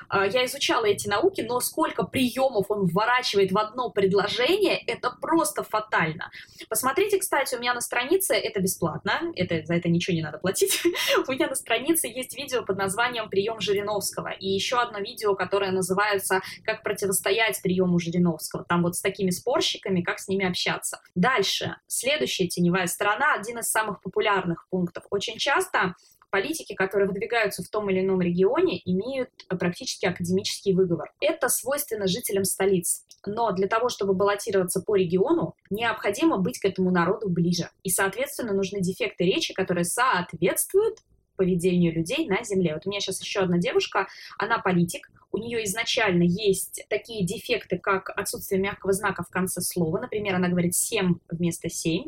А, я изучала эти науки, но сколько приемов он вворачивает в одно предложение, это просто фатально. Посмотрите, кстати, у меня на странице, это бесплатно, это, за это ничего не надо платить, у меня на странице есть видео под названием «Прием Жириновского» и еще одно видео, которое называется «Как противостоять приему Жириновского». Там вот с такими спорщиками, как с ними общаться. Дальше, следующая теневая сторона, один из самых популярных пунктов. Очень часто политики, которые выдвигаются в том или ином регионе, имеют практически академический выговор. Это свойственно жителям столиц. Но для того, чтобы баллотироваться по региону, необходимо быть к этому народу ближе. И, соответственно, нужны дефекты речи, которые соответствуют поведению людей на Земле. Вот у меня сейчас еще одна девушка, она политик, у нее изначально есть такие дефекты, как отсутствие мягкого знака в конце слова. Например, она говорит 7 вместо 7,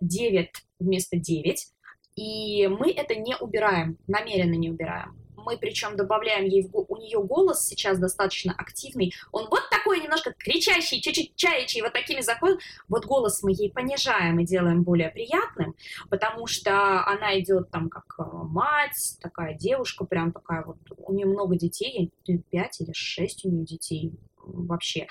9 вместо 9. И мы это не убираем, намеренно не убираем. Мы причем добавляем ей, в, у нее голос сейчас достаточно активный. Он вот такой немножко кричащий, чуть-чуть чаячий, вот такими заходит. Вот голос мы ей понижаем и делаем более приятным, потому что она идет там как э, мать, такая девушка, прям такая вот, у нее много детей, пять или шесть у нее детей вообще.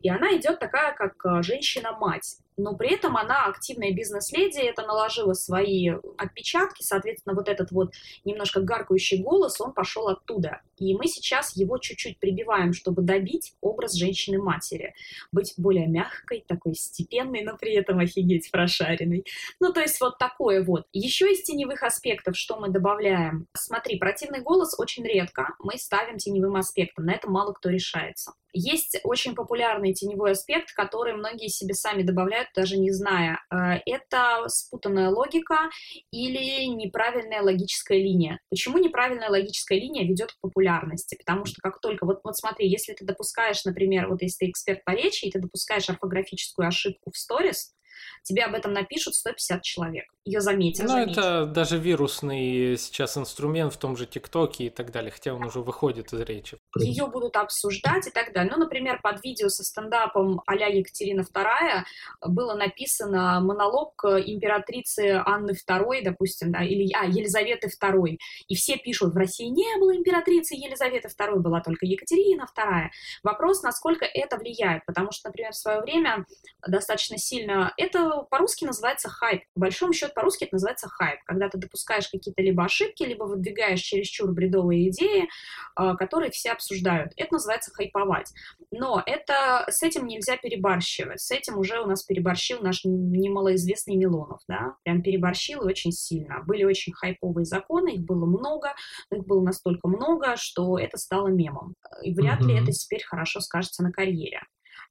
И она идет такая, как э, женщина-мать но при этом она активная бизнес-леди, это наложила свои отпечатки, соответственно, вот этот вот немножко гаркающий голос, он пошел оттуда. И мы сейчас его чуть-чуть прибиваем, чтобы добить образ женщины-матери. Быть более мягкой, такой степенной, но при этом офигеть прошаренной. Ну, то есть вот такое вот. Еще из теневых аспектов, что мы добавляем? Смотри, противный голос очень редко мы ставим теневым аспектом, на это мало кто решается. Есть очень популярный теневой аспект, который многие себе сами добавляют, даже не зная. Э, это спутанная логика или неправильная логическая линия. Почему неправильная логическая линия ведет к популярности? Потому что как только, вот, вот смотри, если ты допускаешь, например, вот если ты эксперт по речи, и ты допускаешь орфографическую ошибку в сторис, тебе об этом напишут 150 человек. Ее заметят. Ну, заметят. это даже вирусный сейчас инструмент в том же ТикТоке и так далее, хотя он уже выходит из речи. Ее будут обсуждать и так далее. Ну, например, под видео со стендапом а-ля Екатерина II было написано монолог императрицы Анны II, допустим, да, или а, Елизаветы II. И все пишут, в России не было императрицы Елизаветы II, была только Екатерина II. Вопрос, насколько это влияет, потому что, например, в свое время достаточно сильно это по-русски называется хайп. По большому счету по-русски это называется хайп, когда ты допускаешь какие-то либо ошибки, либо выдвигаешь чересчур бредовые идеи, а, которые все обсуждают. Это называется хайповать. Но это, с этим нельзя перебарщивать. С этим уже у нас переборщил наш немалоизвестный Милонов, да, прям переборщил очень сильно. Были очень хайповые законы, их было много, их было настолько много, что это стало мемом. И вряд mm-hmm. ли это теперь хорошо скажется на карьере.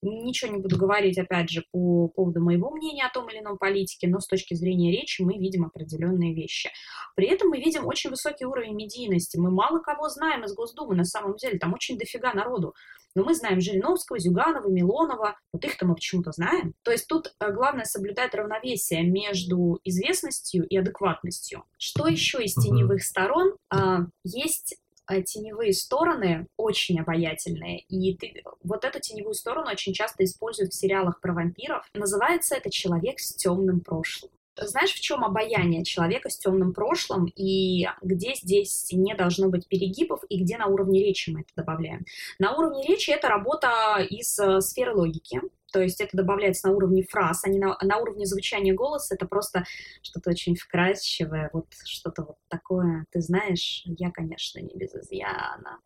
Ничего не буду говорить, опять же, по поводу моего мнения о том или ином политике, но с точки зрения речи мы видим определенные вещи. При этом мы видим очень высокий уровень медийности. Мы мало кого знаем из Госдумы на самом деле, там очень дофига народу. Но мы знаем Жириновского, Зюганова, Милонова, вот их-то мы почему-то знаем. То есть тут э, главное соблюдать равновесие между известностью и адекватностью. Что еще из теневых сторон? А, есть теневые стороны очень обаятельные, и ты вот эту теневую сторону очень часто используют в сериалах про вампиров. Называется это «Человек с темным прошлым». Знаешь, в чем обаяние человека с темным прошлым и где здесь не должно быть перегибов и где на уровне речи мы это добавляем? На уровне речи это работа из э, сферы логики, то есть это добавляется на уровне фраз, а не на, на уровне звучания голоса. Это просто что-то очень вкрадчивое, вот что-то вот такое. Ты знаешь, я, конечно, не без изъяна.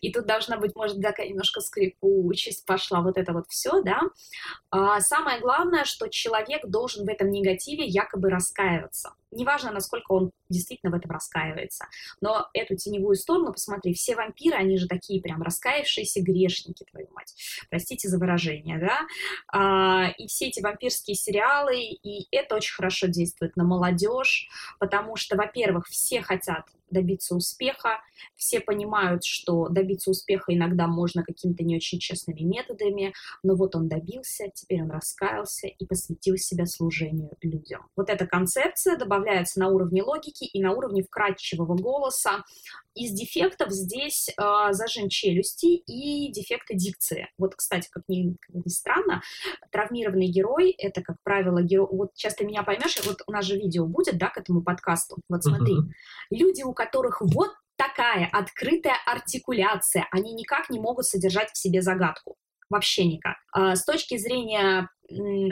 И тут должна быть, может, такая немножко скрипучесть пошла, вот это вот все, да. А самое главное, что человек должен в этом негативе якобы раскаиваться неважно, насколько он действительно в этом раскаивается. Но эту теневую сторону, посмотри, все вампиры, они же такие прям раскаявшиеся грешники, твою мать. Простите за выражение, да? А, и все эти вампирские сериалы, и это очень хорошо действует на молодежь, потому что, во-первых, все хотят добиться успеха, все понимают, что добиться успеха иногда можно какими-то не очень честными методами, но вот он добился, теперь он раскаялся и посвятил себя служению людям. Вот эта концепция добавляется на уровне логики и на уровне вкрадчивого голоса, из дефектов здесь э, зажим челюсти и дефекты дикции. Вот, кстати, как ни, как ни странно, травмированный герой — это, как правило, герой... Вот сейчас ты меня поймешь, вот у нас же видео будет, да, к этому подкасту. Вот смотри, uh-huh. люди, у которых вот такая открытая артикуляция, они никак не могут содержать в себе загадку. Вообще никак. А с точки зрения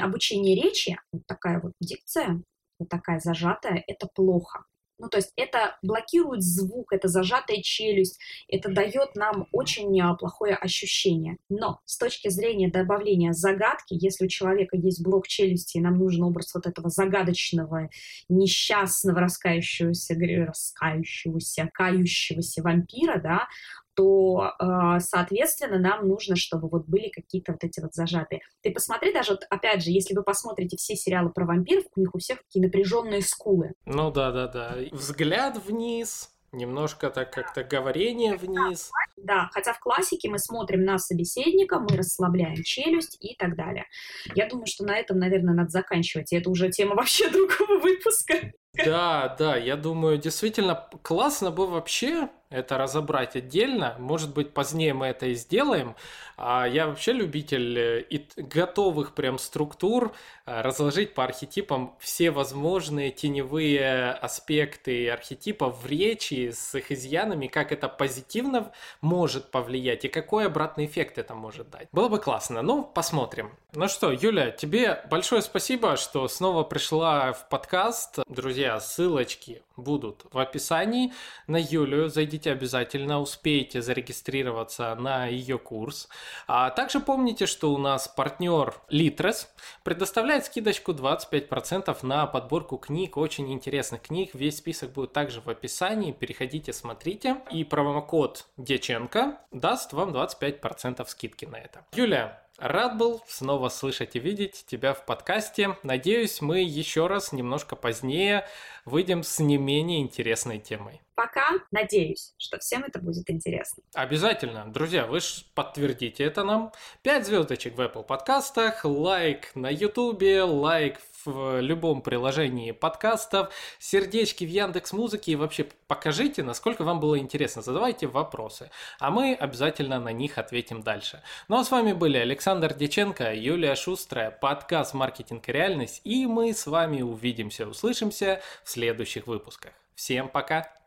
обучения речи, вот такая вот дикция, вот такая зажатая, это плохо. Ну, то есть это блокирует звук, это зажатая челюсть, это дает нам очень а, плохое ощущение. Но с точки зрения добавления загадки, если у человека есть блок челюсти, и нам нужен образ вот этого загадочного, несчастного, раскающегося, раскающегося, кающегося вампира, да, то, а, соответственно, нам нужно, чтобы вот были какие-то вот эти вот зажатые. Ты посмотри даже, вот, опять же, если вы посмотрите все сериалы про вампиров, у них у всех такие напряженные скулы. Ну да, да, да. Взгляд вниз, немножко так как-то говорение вниз. Да, хотя в классике мы смотрим на собеседника, мы расслабляем челюсть и так далее. Я думаю, что на этом, наверное, надо заканчивать. И это уже тема вообще другого выпуска. Да, да, я думаю, действительно классно бы вообще это разобрать отдельно. Может быть, позднее мы это и сделаем. А я вообще любитель э, и готовых прям структур э, разложить по архетипам все возможные теневые аспекты архетипов в речи с их изъянами, как это позитивно может повлиять и какой обратный эффект это может дать. Было бы классно. Ну, посмотрим. Ну что, Юля, тебе большое спасибо, что снова пришла в подкаст. Друзья, ссылочки будут в описании на Юлю. Зайдите обязательно, успейте зарегистрироваться на ее курс. А также помните, что у нас партнер Litres предоставляет скидочку 25% на подборку книг, очень интересных книг. Весь список будет также в описании. Переходите, смотрите. И промокод Деченко даст вам 25% скидки на это. Юля, Рад был снова слышать и видеть тебя в подкасте. Надеюсь, мы еще раз немножко позднее выйдем с не менее интересной темой. Пока надеюсь, что всем это будет интересно. Обязательно. Друзья, вы же подтвердите это нам. 5 звездочек в Apple подкастах, лайк на YouTube, лайк в любом приложении подкастов, сердечки в Яндекс Музыке и вообще покажите, насколько вам было интересно. Задавайте вопросы, а мы обязательно на них ответим дальше. Ну а с вами были Александр Деченко, Юлия Шустрая, подкаст «Маркетинг и реальность», и мы с вами увидимся, услышимся в следующих выпусках. Всем пока!